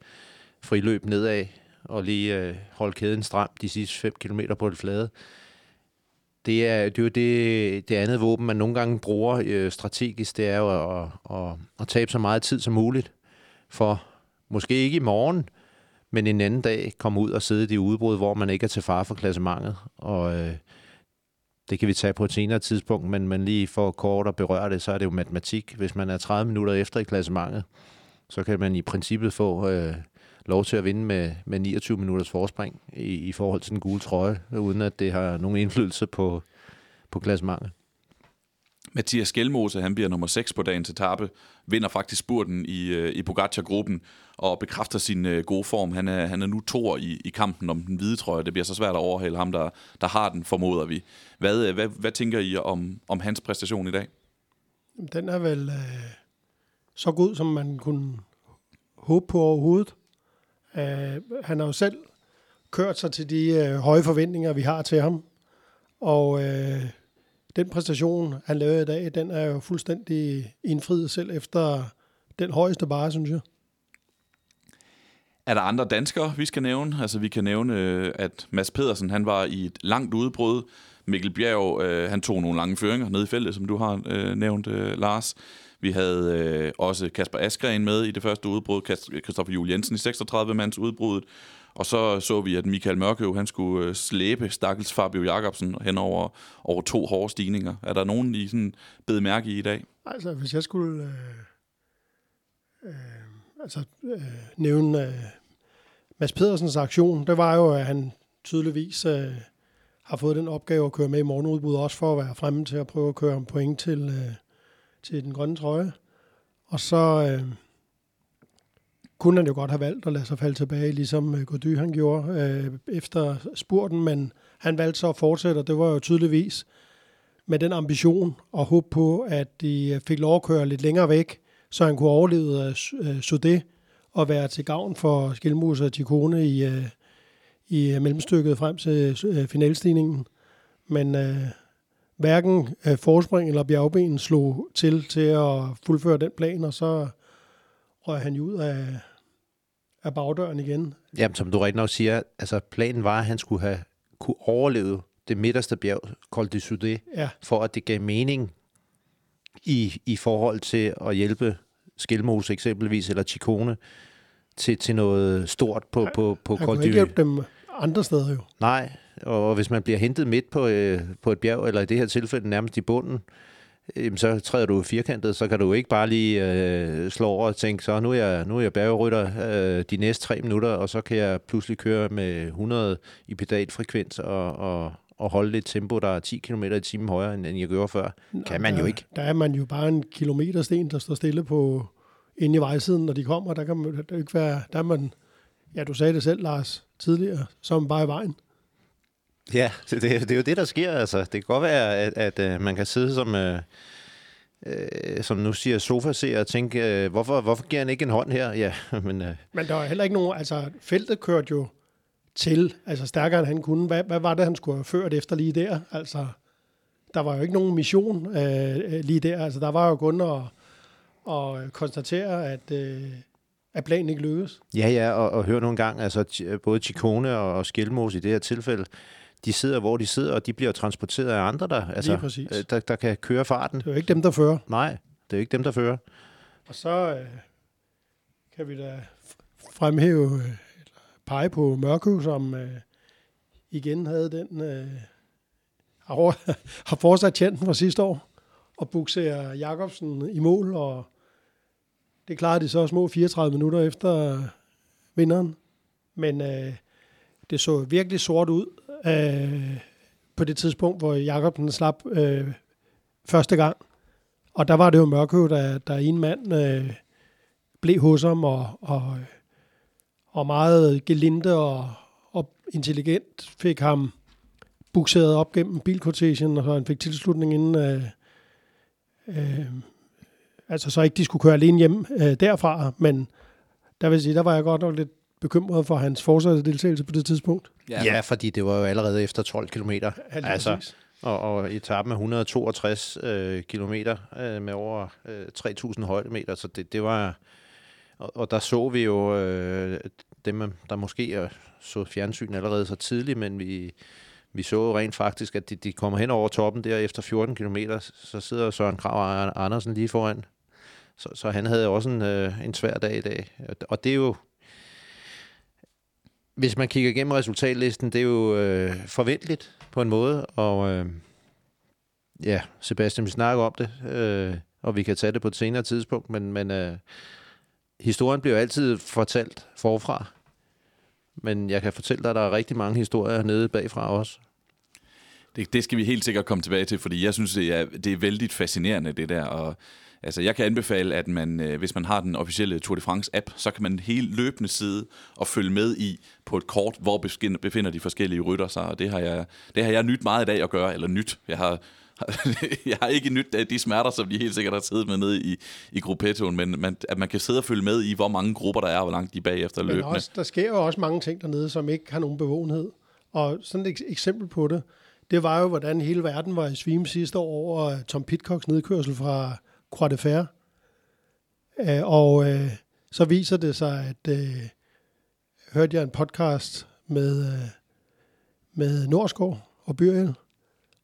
friløb nedad, og lige øh, holde kæden stram de sidste 5 km på det flade. Det er, det er jo det, det andet våben, man nogle gange bruger øh, strategisk, det er jo at, at, at tabe så meget tid som muligt, for måske ikke i morgen, men en anden dag komme ud og sidde i det udbrud, hvor man ikke er til fare for klassementet. Og øh, det kan vi tage på et senere tidspunkt, men, men lige for kort at berøre det, så er det jo matematik. Hvis man er 30 minutter efter i klassementet, så kan man i princippet få øh, lov til at vinde med, med 29 minutters forspring i, i forhold til den gule trøje, uden at det har nogen indflydelse på, på klassementet. Mathias Gjelmose, han bliver nummer 6 på dagens etape, vinder faktisk spurten i, øh, i Pogacar-gruppen og bekræfter sin øh, gode form. Han er, han er nu to i, i kampen om den hvide trøje. Det bliver så svært at overhale ham, der, der har den, formoder vi. Hvad, øh, hvad, hvad tænker I om, om hans præstation i dag? Den er vel øh, så god, som man kunne håbe på overhovedet. Øh, han har jo selv kørt sig til de øh, høje forventninger, vi har til ham. Og øh, den præstation, han lavede i dag, den er jo fuldstændig indfriet selv efter den højeste bare, synes jeg. Er der andre danskere, vi skal nævne? Altså, vi kan nævne, øh, at Mads Pedersen, han var i et langt udbrud. Mikkel Bjerg, øh, han tog nogle lange føringer ned i feltet, som du har øh, nævnt, øh, Lars. Vi havde øh, også Kasper Askren med i det første udbrud, Kristoffer Juel Jensen i 36-mands udbruddet, og så så vi, at Michael Mørkøv, han skulle øh, slæbe stakkels Fabio Jacobsen hen over, over to hårde stigninger. Er der nogen, I sådan bed mærke i i dag? Altså, hvis jeg skulle øh, øh, altså, øh, nævne øh, Mads Pedersens aktion, det var jo, at han tydeligvis øh, har fået den opgave at køre med i morgenudbud, også for at være fremme til at prøve at køre point til, øh, til den grønne trøje. Og så øh, kunne han jo godt have valgt at lade sig falde tilbage, ligesom øh, Gody han gjorde øh, efter spurten, men han valgte så at fortsætte, og det var jo tydeligvis med den ambition og håb på, at de øh, fik lov at køre lidt længere væk, så han kunne overleve øh, øh Sudé og være til gavn for Skilmus og Tikone i, øh, i mellemstykket frem til øh, finalstigningen. Men øh, hverken øh, forspring eller bjergben slog til til at fuldføre den plan, og så røg han ud af, af bagdøren igen. Jamen, som du rigtig nok siger, altså planen var, at han skulle have kunne overleve det midterste bjerg, Col de Soudé, ja. for at det gav mening i, i forhold til at hjælpe Skelmose eksempelvis, eller Chikone, til, til noget stort på, på, på Han Col du- ikke hjælpe dem andre steder jo. Nej, og hvis man bliver hentet midt på, øh, på et bjerg, eller i det her tilfælde nærmest i bunden, øh, så træder du firkantet, så kan du ikke bare lige øh, slå over og tænke, så nu er jeg, nu er jeg bjergerytter øh, de næste tre minutter, og så kan jeg pludselig køre med 100 i pedalfrekvens og, og, og holde et tempo, der er 10 km i timen højere, end end jeg gjorde før. Kan man jo ikke. Der er man jo bare en kilometersten, der står stille på inde i vejsiden, når de kommer. Der kan man der ikke være, der er man, ja, du sagde det selv, Lars, tidligere, er man bare i vejen. Ja, det, det, er jo det, der sker. Altså. Det kan godt være, at, at, at man kan sidde som, øh, øh, som nu siger, sofaseer og tænke, øh, hvorfor, hvorfor giver han ikke en hånd her? Ja, men øh, Men der var heller ikke nogen, altså feltet kørte jo til, altså stærkere end han kunne. Hvad, hvad var det, han skulle have ført efter lige der? Altså, der var jo ikke nogen mission øh, øh, lige der. Altså, der var jo kun at, at konstatere, at, øh, at planen ikke lykkedes. Ja, ja, og, og hør nogle gange, altså både Chikone og, og Skelmos i det her tilfælde, de sidder, hvor de sidder, og de bliver transporteret af andre, der, altså, Lige præcis. øh, der, der kan køre farten. Det er jo ikke dem, der fører. Nej, det er jo ikke dem, der fører. Og så øh, kan vi da fremhæve, øh, eller pege på Mørkøv, som øh, igen havde den, øh, har, har fortsat tjenten fra sidste år, og bukserer Jakobsen i mål, og det klarede de så små 34 minutter efter vinderen. Men øh, det så virkelig sort ud øh, på det tidspunkt, hvor Jakobsen slap øh, første gang. Og der var det jo Mørkøv, der, der en mand øh, blev hos ham, og, og, og meget gelinde og, og intelligent fik ham bukseret op gennem bilkortesien, og så han fik tilslutning inden, øh, øh, altså så ikke de skulle køre alene hjem øh, derfra, men der vil sige, der var jeg godt nok lidt bekymret for hans fortsatte deltagelse på det tidspunkt. Ja, ja fordi det var jo allerede efter 12 km. Altså, Altså, og, og etappen er 162 øh, kilometer øh, med over øh, 3.000 højdemeter, så det, det var... Og, og der så vi jo øh, dem, der måske så fjernsyn allerede så tidligt, men vi, vi så jo rent faktisk, at de, de kommer hen over toppen der efter 14 km, så sidder Søren Krav Andersen lige foran. Så, så han havde også en, øh, en svær dag i dag. Og- Og det er jo... Hvis man kigger igennem resultatlisten, det er jo øh, forventeligt på en måde, og øh, ja, Sebastian, vi snakker om det, øh, og vi kan tage det på et senere tidspunkt, men, men øh, historien bliver jo altid fortalt forfra. Men jeg kan fortælle dig, at der er rigtig mange historier nede bagfra også. Det, det skal vi helt sikkert komme tilbage til, fordi jeg synes, det er, det er vældig fascinerende, det der. Og, altså, jeg kan anbefale, at man, øh, hvis man har den officielle Tour de France-app, så kan man helt løbende sidde og følge med i på et kort, hvor befinder de forskellige rytter sig. Og det har jeg, det har jeg nyt meget i dag at gøre, eller nyt. Jeg har, jeg har ikke nyt af de smerter, som de helt sikkert har siddet med nede i, i gruppettoen, men man, at man kan sidde og følge med i, hvor mange grupper der er, og hvor langt de er bagefter Men løbende. også, der sker jo også mange ting dernede, som ikke har nogen bevågenhed. Og sådan et eks- eksempel på det, det var jo, hvordan hele verden var i svime sidste år over Tom Pitcocks nedkørsel fra Croix de Fer. Øh, Og øh, så viser det sig, at øh, hørte jeg en podcast med, øh, med Norsgaard og Byrjel,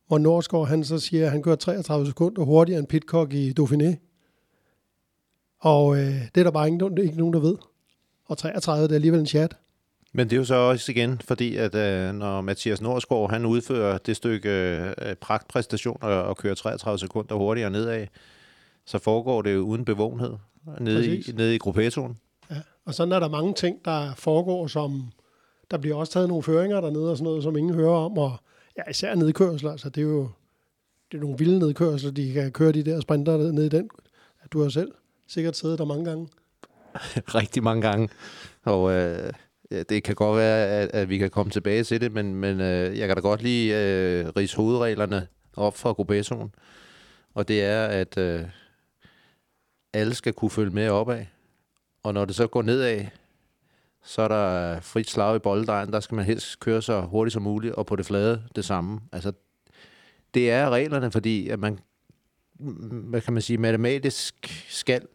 hvor Norsgaard han så siger, at han kører 33 sekunder hurtigere end Pitcock i Dauphiné. Og øh, det er der bare ikke, ikke nogen, der ved. Og 33, det er alligevel en chat. Men det er jo så også igen, fordi at øh, når Mathias Norsgaard, han udfører det stykke øh, pragtpræstation og, og kører 33 sekunder hurtigere nedad, så foregår det jo uden bevågenhed nede i, nede i gruppettoen. Ja. Og sådan er der mange ting, der foregår, som der bliver også taget nogle føringer dernede og sådan noget, som ingen hører om. Og ja, især nedkørsler, altså det er jo det er nogle vilde nedkørsler, de kan køre de der sprinter ned i den. Ja, du har selv sikkert siddet der mange gange. rigtig mange gange. Og øh, det kan godt være, at, at vi kan komme tilbage til det, men, men øh, jeg kan da godt lige øh, rise hovedreglerne op fra gruppettoen. Og det er, at øh, alle skal kunne følge med opad. Og når det så går nedad, så er der frit slag i bolddejen. Der skal man helst køre så hurtigt som muligt, og på det flade det samme. Altså, det er reglerne, fordi at man, hvad kan man sige, matematisk skal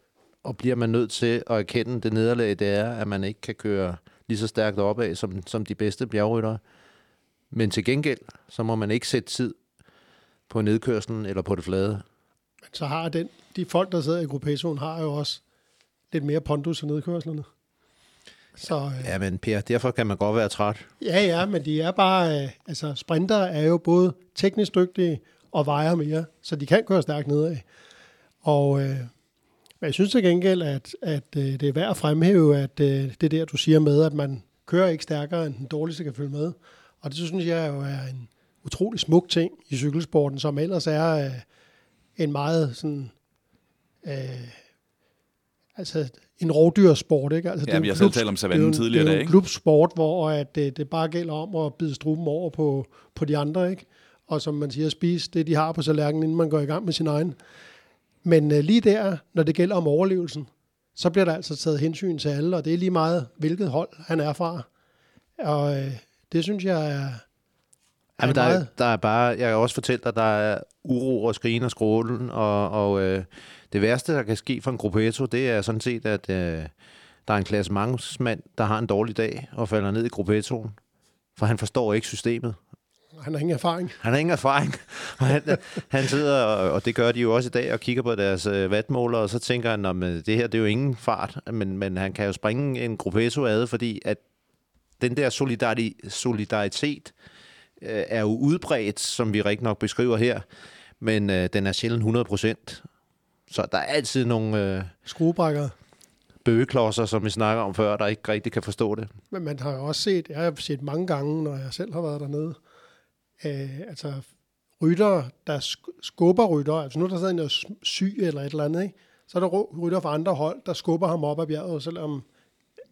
og bliver man nødt til at erkende det nederlag, det er, at man ikke kan køre lige så stærkt opad som, som de bedste bjergryttere. Men til gengæld, så må man ikke sætte tid på nedkørslen eller på det flade. Men så har den, de folk, der sidder i gruppettoen, har jo også lidt mere pondus i nedkørslerne. Så, øh, Ja, men Per, derfor kan man godt være træt. ja, ja, men de er bare... Øh, altså, sprinter er jo både teknisk dygtige og vejer mere, så de kan køre stærkt nedad. Og... Øh, men jeg synes til gengæld, at, at øh, det er værd at fremhæve, at øh, det der, du siger med, at man kører ikke stærkere, end den dårligste kan følge med. Og det synes jeg jo er en utrolig smuk ting i cykelsporten, som ellers er øh, en meget sådan... Øh, altså en rovdyrsport, ikke? Altså, Ja, vi har selv talt om savannen det er tidligere i Det er dag, en ikke? klubsport, hvor at, øh, det bare gælder om at bide struben over på, på de andre, ikke? Og som man siger, spise det, de har på tallerkenen, inden man går i gang med sin egen. Men øh, lige der, når det gælder om overlevelsen, så bliver der altså taget hensyn til alle, og det er lige meget, hvilket hold han er fra. Og øh, det synes jeg er, er Jamen, der, er, der er bare, jeg kan også fortælle dig, at der er uro og skrigen og skrålen, og, og øh, det værste, der kan ske for en gruppetto, det er sådan set, at øh, der er en klasse mand, der har en dårlig dag og falder ned i gruppettoen, for han forstår ikke systemet. Han har ingen erfaring. Han har ingen erfaring. Og han, han sidder, og, og det gør de jo også i dag, og kigger på deres øh, vatmåler, og så tænker han, at det her det er jo ingen fart, men, men han kan jo springe en gruppetto ad, fordi at den der solidari- solidaritet øh, er jo udbredt, som vi rigtig nok beskriver her, men øh, den er sjældent 100 procent. Så der er altid nogle øh, Skruebrækker. bøgeklodser, som vi snakker om før, der ikke rigtig kan forstå det. Men man har jo også set, jeg har set mange gange, når jeg selv har været dernede, øh, altså rytter, der sk- skubber rytter, altså nu er der sådan en der er syg eller et eller andet, ikke? så er der ry- rytter fra andre hold, der skubber ham op ad bjerget, selvom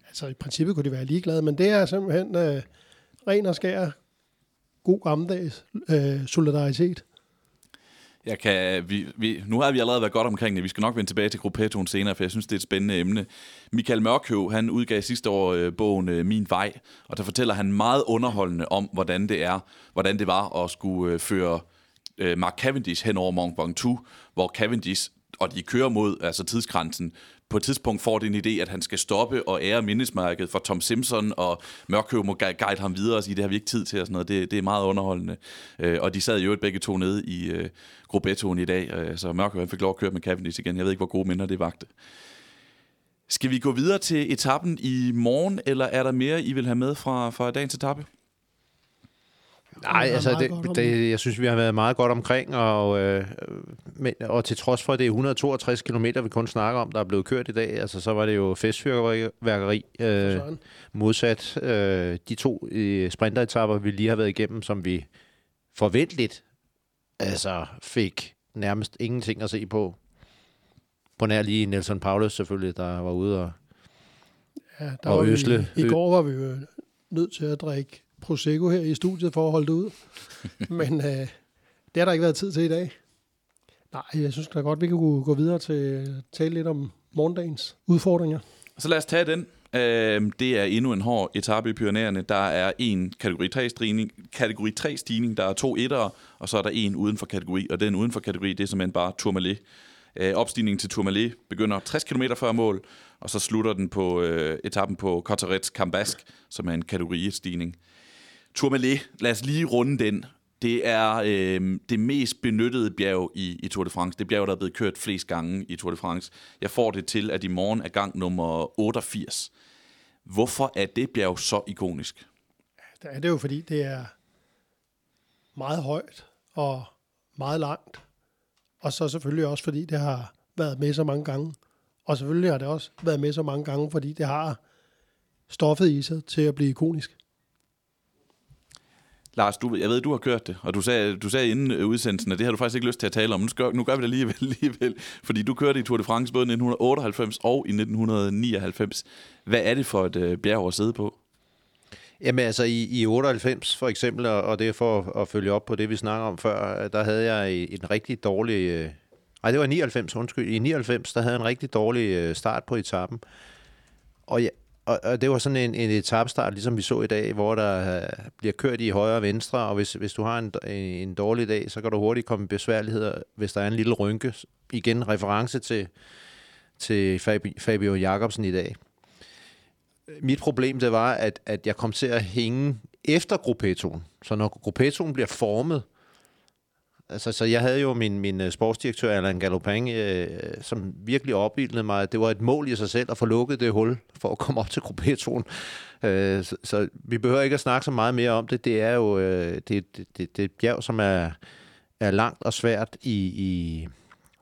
altså i princippet kunne de være ligeglade, men det er simpelthen øh, ren og skær god gammeldags øh, solidaritet. Jeg kan, vi, vi, nu har vi allerede været godt omkring det. Vi skal nok vende tilbage til gruppettoen senere, for jeg synes, det er et spændende emne. Michael Mørkøv, han udgav sidste år øh, bogen øh, Min Vej, og der fortæller han meget underholdende om, hvordan det er, hvordan det var at skulle øh, føre øh, Mark Cavendish hen over Mont Ventoux, hvor Cavendish, og de kører mod altså tidsgrænsen, på et tidspunkt får det en idé, at han skal stoppe og ære mindesmærket for Tom Simpson, og Mørkøv må guide ham videre og sige, det har vi ikke tid til og sådan noget. Det, det er meget underholdende. Øh, og de sad jo begge to nede i øh, Gruppettoen i dag, øh, så Mørkøv han fik lov at køre med Cavendish igen. Jeg ved ikke, hvor gode minder det vagte. Skal vi gå videre til etappen i morgen, eller er der mere, I vil have med fra, fra dagens etape? Nej, altså, det, det, jeg synes, vi har været meget godt omkring, og, øh, men, og til trods for, at det er 162 km, vi kun snakker om, der er blevet kørt i dag, altså, så var det jo festfyrværkeri, øh, modsat øh, de to øh, sprinteretapper, vi lige har været igennem, som vi forventeligt altså, fik nærmest ingenting at se på. På nær lige Nelson Paulus selvfølgelig, der var ude og... Ja, der Og var Øsle. Vi, I går var vi jo nødt til at drikke Prosecco her i studiet for at holde det ud. Men øh, det har der ikke været tid til i dag. Nej, jeg synes da godt, vi kan gå videre til at tale lidt om morgendagens udfordringer. Så lad os tage den. Øh, det er endnu en hård etape i Pyrenæerne. Der er en kategori 3 stigning, kategori 3 stigning, der er to ettere, og så er der en uden for kategori, og den uden for kategori, det er simpelthen bare Tourmalet. Øh, opstigningen til Tourmalet begynder 60 km før mål, og så slutter den på øh, etappen på Cotterets Cambask, som er en kategori 1 stigning. Tourmalet, lad os lige runde den. Det er øh, det mest benyttede bjerg i, i Tour de France. Det bjerg, der er blevet kørt flest gange i Tour de France. Jeg får det til, at i morgen er gang nummer 88. Hvorfor er det bjerg så ikonisk? Det er det jo, fordi det er meget højt og meget langt. Og så selvfølgelig også, fordi det har været med så mange gange. Og selvfølgelig har det også været med så mange gange, fordi det har stoffet i sig til at blive ikonisk. Lars, du, jeg ved, du har kørt det, og du sagde, du sagde inden øh, udsendelsen, at det har du faktisk ikke lyst til at tale om. Nu, skal, nu gør vi det alligevel, alligevel, fordi du kørte i Tour de France både i 1998 og i 1999. Hvad er det for et øh, bjerg at sidde på? Jamen altså i, i 98 for eksempel, og, og det er for at, at følge op på det, vi snakker om før, der havde jeg en rigtig dårlig... Øh, nej, det var i 99, undskyld. I 99, der havde jeg en rigtig dårlig øh, start på etappen. Og, jeg, og, og det var sådan en, en etapstart, ligesom vi så i dag, hvor der øh, bliver kørt i højre og venstre, og hvis, hvis du har en, en dårlig dag, så kan du hurtigt komme i besværligheder, hvis der er en lille rynke. Igen reference til, til Fabio Jacobsen i dag mit problem det var, at, at jeg kom til at hænge efter gruppetoen. Så når gruppetoen bliver formet, Altså, så jeg havde jo min, min øh, sportsdirektør, Alain Galopin, øh, som virkelig opbildede mig. Det var et mål i sig selv at få lukket det hul for at komme op til gruppetonen. Øh, så, så vi behøver ikke at snakke så meget mere om det. Det er jo øh, det, det, det, det bjerg, som er, er langt og svært i, i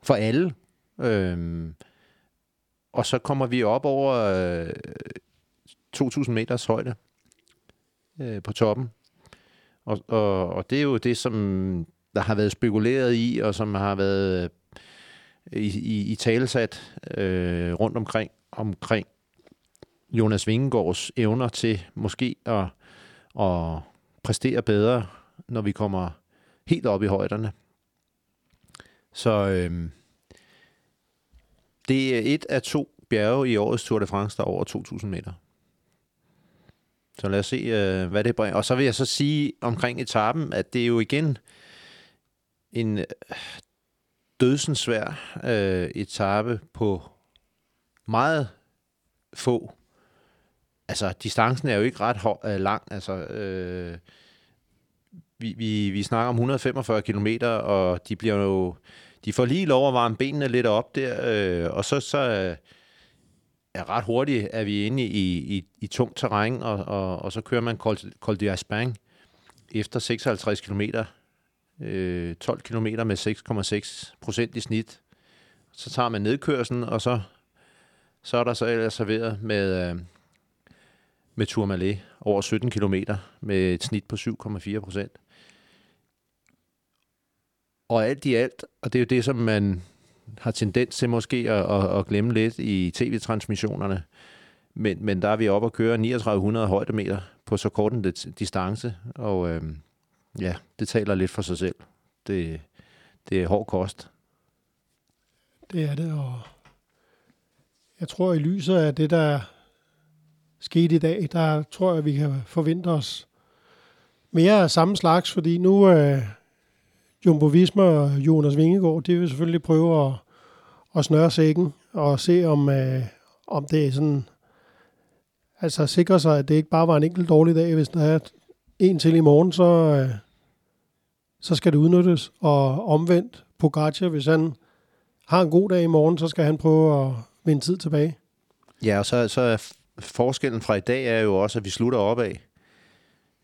for alle. Øh, og så kommer vi op over øh, 2.000 meters højde øh, på toppen. Og, og, og det er jo det, som der har været spekuleret i, og som har været øh, i, i, i talesat øh, rundt omkring, omkring Jonas Vingegaards evner til måske at, at præstere bedre, når vi kommer helt op i højderne. Så øh, det er et af to bjerge i årets Tour de France, der er over 2.000 meter. Så lad os se, øh, hvad det bringer. Og så vil jeg så sige omkring etappen, at det er jo igen en øh, dødsensvær øh, etape på meget få. Altså, distancen er jo ikke ret høj, øh, lang. Altså, øh, vi, vi, vi snakker om 145 km, og de bliver jo... De får lige lov at varme benene lidt op der, øh, og så, så øh, er ret hurtigt, er vi inde i, i, i tungt terræn, og, og, og så kører man Col, Col de Aspang efter 56 km, øh, 12 km med 6,6 procent i snit. Så tager man nedkørslen, og så, så er der så ellers serveret med, øh, med Tourmalet over 17 km med et snit på 7,4 procent. Og alt i alt, og det er jo det, som man har tendens til måske at, at, at glemme lidt i tv-transmissionerne. Men, men der er vi oppe at køre 3900 højdemeter på så kort en distance, og øh, ja, det taler lidt for sig selv. Det, det er hård kost. Det er det, og jeg tror i lyset af det, der skete i dag, der tror jeg, vi kan forvente os mere af samme slags, fordi nu, øh, Jumbo Visma og Jonas Vingegaard, de vil selvfølgelig prøve at, at snøre sækken og se, om, øh, om det er sådan... Altså sikre sig, at det ikke bare var en enkelt dårlig dag. Hvis der er en til i morgen, så, øh, så skal det udnyttes. Og omvendt, Pogacar, hvis han har en god dag i morgen, så skal han prøve at vinde tid tilbage. Ja, og så, så er forskellen fra i dag er jo også, at vi slutter opad.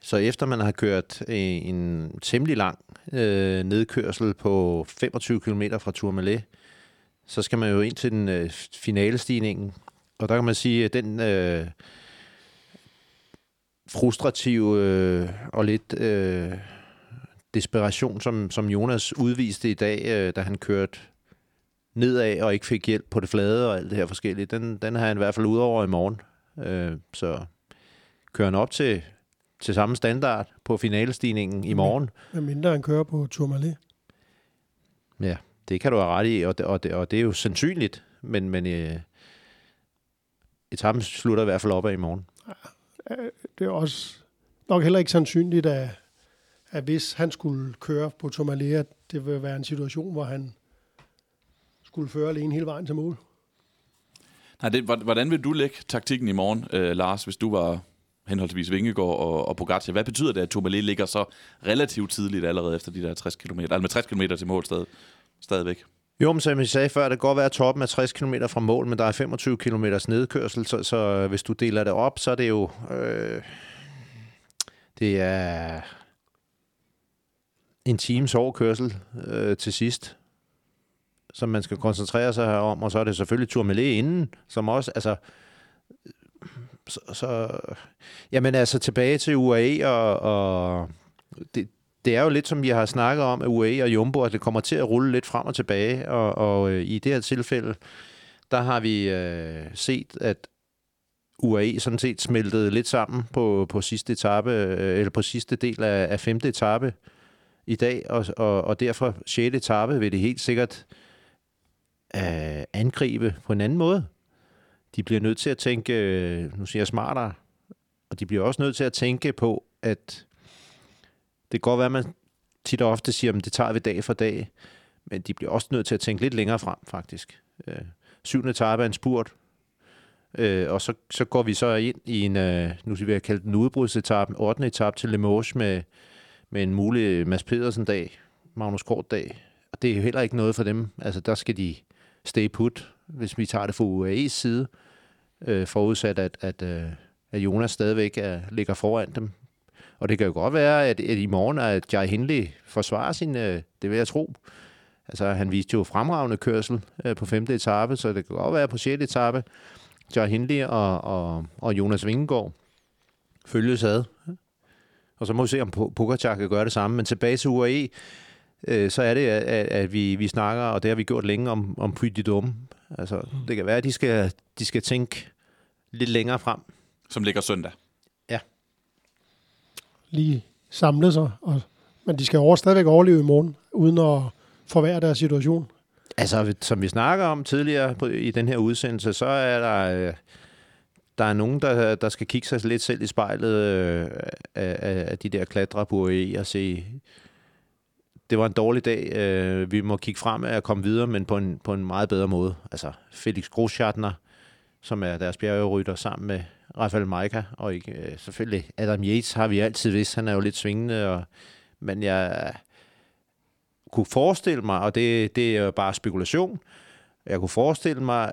Så efter man har kørt øh, en temmelig lang øh, nedkørsel på 25 km fra Tourmalet, så skal man jo ind til den øh, finalestigningen. Og der kan man sige, at den øh, frustrative øh, og lidt øh, desperation, som, som Jonas udviste i dag, øh, da han kørte nedad og ikke fik hjælp på det flade og alt det her forskellige, den, den har han i hvert fald ud over i morgen. Øh, så kører han op til til samme standard på finalestigningen i morgen. Med mindre han kører på Tourmalet. Ja, det kan du have ret i, og det, og det, og det er jo sandsynligt, men, men øh, etappen slutter i hvert fald op af i morgen. Ja, det er også nok heller ikke sandsynligt, at, at hvis han skulle køre på Tourmalet, at det vil være en situation, hvor han skulle føre alene hele vejen til mål. Nej, det, hvordan vil du lægge taktikken i morgen, øh, Lars, hvis du var henholdsvis Vingegaard og, og Pogacar. Hvad betyder det, at Tourmalet ligger så relativt tidligt allerede efter de der 60 km, altså med 60 km til mål stadig, stadigvæk? Jo, men som jeg sagde før, det kan godt være, at toppen er 60 km fra mål, men der er 25 km nedkørsel, så, så hvis du deler det op, så er det jo... Øh, det er en times overkørsel øh, til sidst, som man skal koncentrere sig om, og så er det selvfølgelig Tourmalet inden, som også, altså, så, så jamen altså tilbage til UAE, og, og det, det er jo lidt som vi har snakket om, at UAE og Jumbo, at det kommer til at rulle lidt frem og tilbage, og, og øh, i det her tilfælde, der har vi øh, set, at UAE sådan set smeltede lidt sammen på, på sidste etape, øh, eller på sidste del af, af femte etape i dag, og, og, og derfor sjette etape vil det helt sikkert øh, angribe på en anden måde de bliver nødt til at tænke, øh, nu siger jeg smartere, og de bliver også nødt til at tænke på, at det kan godt være, at man tit og ofte siger, at det tager vi dag for dag, men de bliver også nødt til at tænke lidt længere frem, faktisk. Øh, syvende etape er en spurt, øh, og så, så går vi så ind i en, øh, nu skal vi kalde den udbrudsetappen, 8. etape til Limoges med, med en mulig Mads Pedersen-dag. Magnus Kort-dag. Og det er jo heller ikke noget for dem. Altså, der skal de stay put, hvis vi tager det fra UAE's side, øh, forudsat, at, at, øh, at Jonas stadigvæk er, ligger foran dem. Og det kan jo godt være, at, at i morgen, at Jai Hindley forsvarer sin, øh, det vil jeg tro. Altså, han viste jo fremragende kørsel øh, på femte etape, så det kan godt være på sjette etape, Jai Hindley og, og, og Jonas Vingegaard følges ad. Og så må vi se, om Pogacar kan gøre det samme. Men tilbage til UAE, øh, så er det, at, at vi, vi snakker, og det har vi gjort længe, om, om de Dôme. Altså, det kan være, at de skal, de skal tænke lidt længere frem. Som ligger søndag. Ja. Lige samle sig, og, men de skal over, stadigvæk overleve i morgen, uden at forværre deres situation. Altså, som vi snakker om tidligere på, i den her udsendelse, så er der... Øh, der er nogen, der, der skal kigge sig lidt selv i spejlet øh, af, af de der klatrepure og se, det var en dårlig dag. Øh, vi må kigge frem og komme videre, men på en, på en meget bedre måde. Altså Felix Groschartner, som er deres bjergerytter, sammen med Rafael Maika, og ikke, øh, selvfølgelig Adam Yates har vi altid vidst, han er jo lidt svingende, og, men jeg kunne forestille mig, og det, det er jo bare spekulation, jeg kunne forestille mig,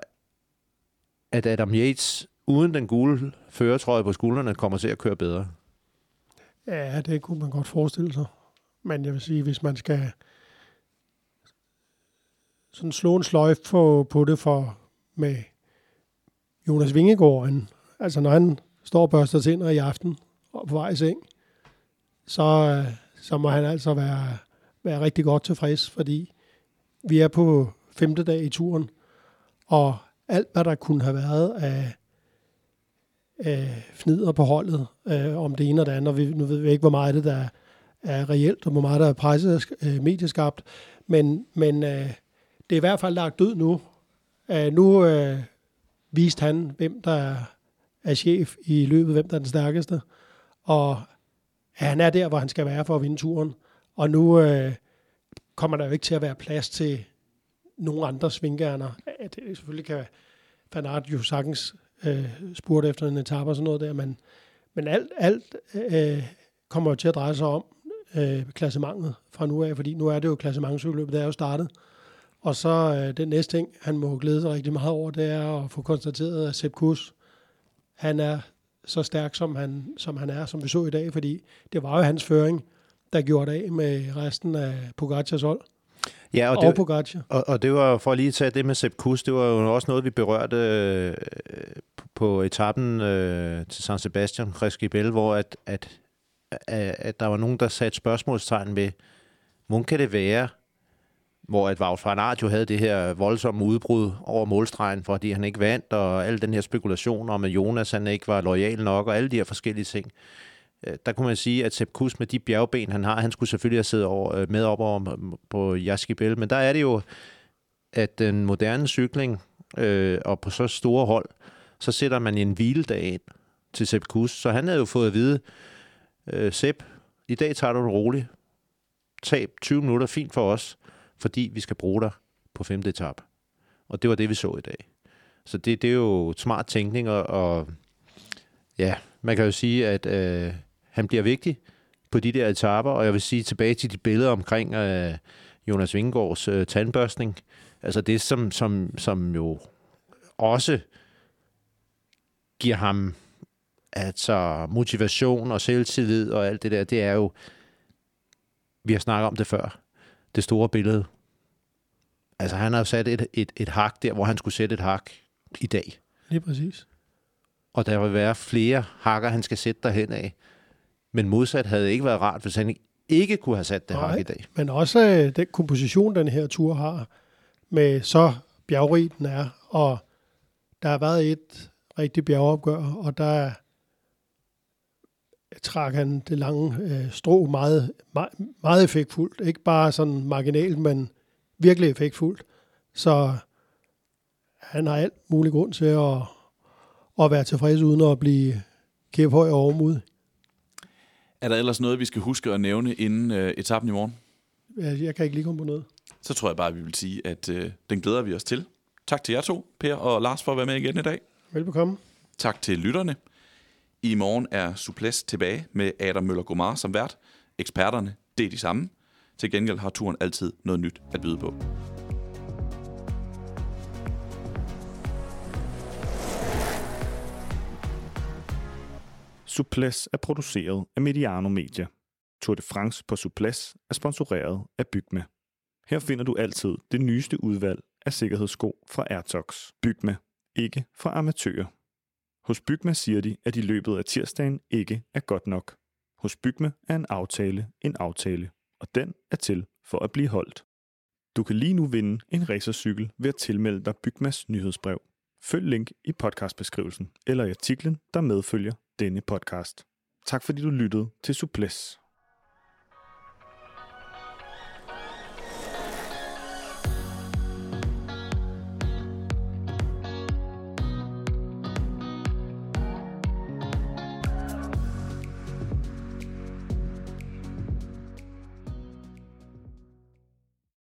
at Adam Yates uden den gule føretrøje på skuldrene kommer til at køre bedre. Ja, det kunne man godt forestille sig. Men jeg vil sige, hvis man skal sådan slå en sløjf på, på det for med Jonas Vingegaard, altså når han står og børster tænder i aften og på vej i seng, så, øh, så må han altså være, være rigtig godt tilfreds, fordi vi er på femte dag i turen, og alt, hvad der kunne have været af øh, fnider på holdet øh, om det ene og det andet, og vi, nu ved vi ikke, hvor meget det der er reelt, og hvor meget der er presset øh, medieskabt, men, men øh, det er i hvert fald lagt død nu. Øh, nu øh, viste han, hvem der er, er chef i løbet, hvem der er den stærkeste, og ja, han er der, hvor han skal være for at vinde turen, og nu øh, kommer der jo ikke til at være plads til nogle andre svinggerner. Det selvfølgelig kan Fanart jo sagtens øh, spurgte efter en etape og sådan noget der, men, men alt, alt øh, kommer jo til at dreje sig om øh, klassementet fra nu af, fordi nu er det jo klassementsudløbet, der er jo startet. Og så øh, den næste ting, han må glæde sig rigtig meget over, det er at få konstateret, at Sepp Kuss, han er så stærk, som han, som han er, som vi så i dag, fordi det var jo hans føring, der gjorde det af med resten af Pogacars hold. Ja, og, og det, Pogacar. Og, og det var, for at lige tage det med Sepp Kuss, det var jo også noget, vi berørte øh, på etappen øh, til San Sebastian, Bell, hvor at, at, at, at der var nogen, der satte spørgsmålstegn ved, hvordan kan det være, hvor at Wout van Aert jo havde det her voldsomme udbrud over målstregen, fordi han ikke vandt, og alle den her spekulation om, at Jonas han ikke var lojal nok, og alle de her forskellige ting. Øh, der kunne man sige, at Sepp Kuss med de bjergben, han har, han skulle selvfølgelig have siddet over, øh, med op over på Jaskibel, men der er det jo, at den moderne cykling øh, og på så store hold, så sætter man en hviledag ind til Sepp Kuss. Så han havde jo fået at vide, øh, Sepp, i dag tager du det roligt. Tab 20 minutter, fint for os, fordi vi skal bruge dig på femte etap. Og det var det, vi så i dag. Så det, det er jo smart tænkning, og, og ja, man kan jo sige, at øh, han bliver vigtig på de der etaper, og jeg vil sige tilbage til de billeder omkring øh, Jonas Vingegaards øh, tandbørstning. Altså det, som, som, som jo også giver ham altså motivation og selvtillid og alt det der, det er jo, vi har snakket om det før, det store billede. Altså han har sat et, et, et hak der, hvor han skulle sætte et hak i dag. Lige præcis. Og der vil være flere hakker, han skal sætte derhen af. Men modsat havde det ikke været rart, hvis han ikke kunne have sat det Nej, hak i dag. Men også øh, den komposition, den her tur har, med så bjergrig den er, og der har været et rigtigt bjergeopgør, og der trak han det lange øh, strå meget, meget, meget effektfuldt. Ikke bare sådan marginalt, men virkelig effektfuldt. Så han har alt mulig grund til at, at være tilfreds uden at blive kæphøj og overmod. Er der ellers noget, vi skal huske at nævne inden øh, etappen i morgen? Jeg, kan ikke lige komme på noget. Så tror jeg bare, at vi vil sige, at øh, den glæder vi os til. Tak til jer to, Per og Lars, for at være med igen i dag. Velbekomme. Tak til lytterne. I morgen er Suples tilbage med Adam Møller Gomar som vært. Eksperterne, det er de samme. Til gengæld har turen altid noget nyt at byde på. Suples er produceret af Mediano Media. Tour de France på Suples er sponsoreret af Bygme. Her finder du altid det nyeste udvalg af sikkerhedssko fra Airtox. Bygme. Ikke for amatører. Hos Bygme siger de, at i løbet af tirsdagen ikke er godt nok. Hos Bygme er en aftale en aftale, og den er til for at blive holdt. Du kan lige nu vinde en racercykel ved at tilmelde dig Bygmas nyhedsbrev. Følg link i podcastbeskrivelsen eller i artiklen, der medfølger denne podcast. Tak fordi du lyttede til Suples.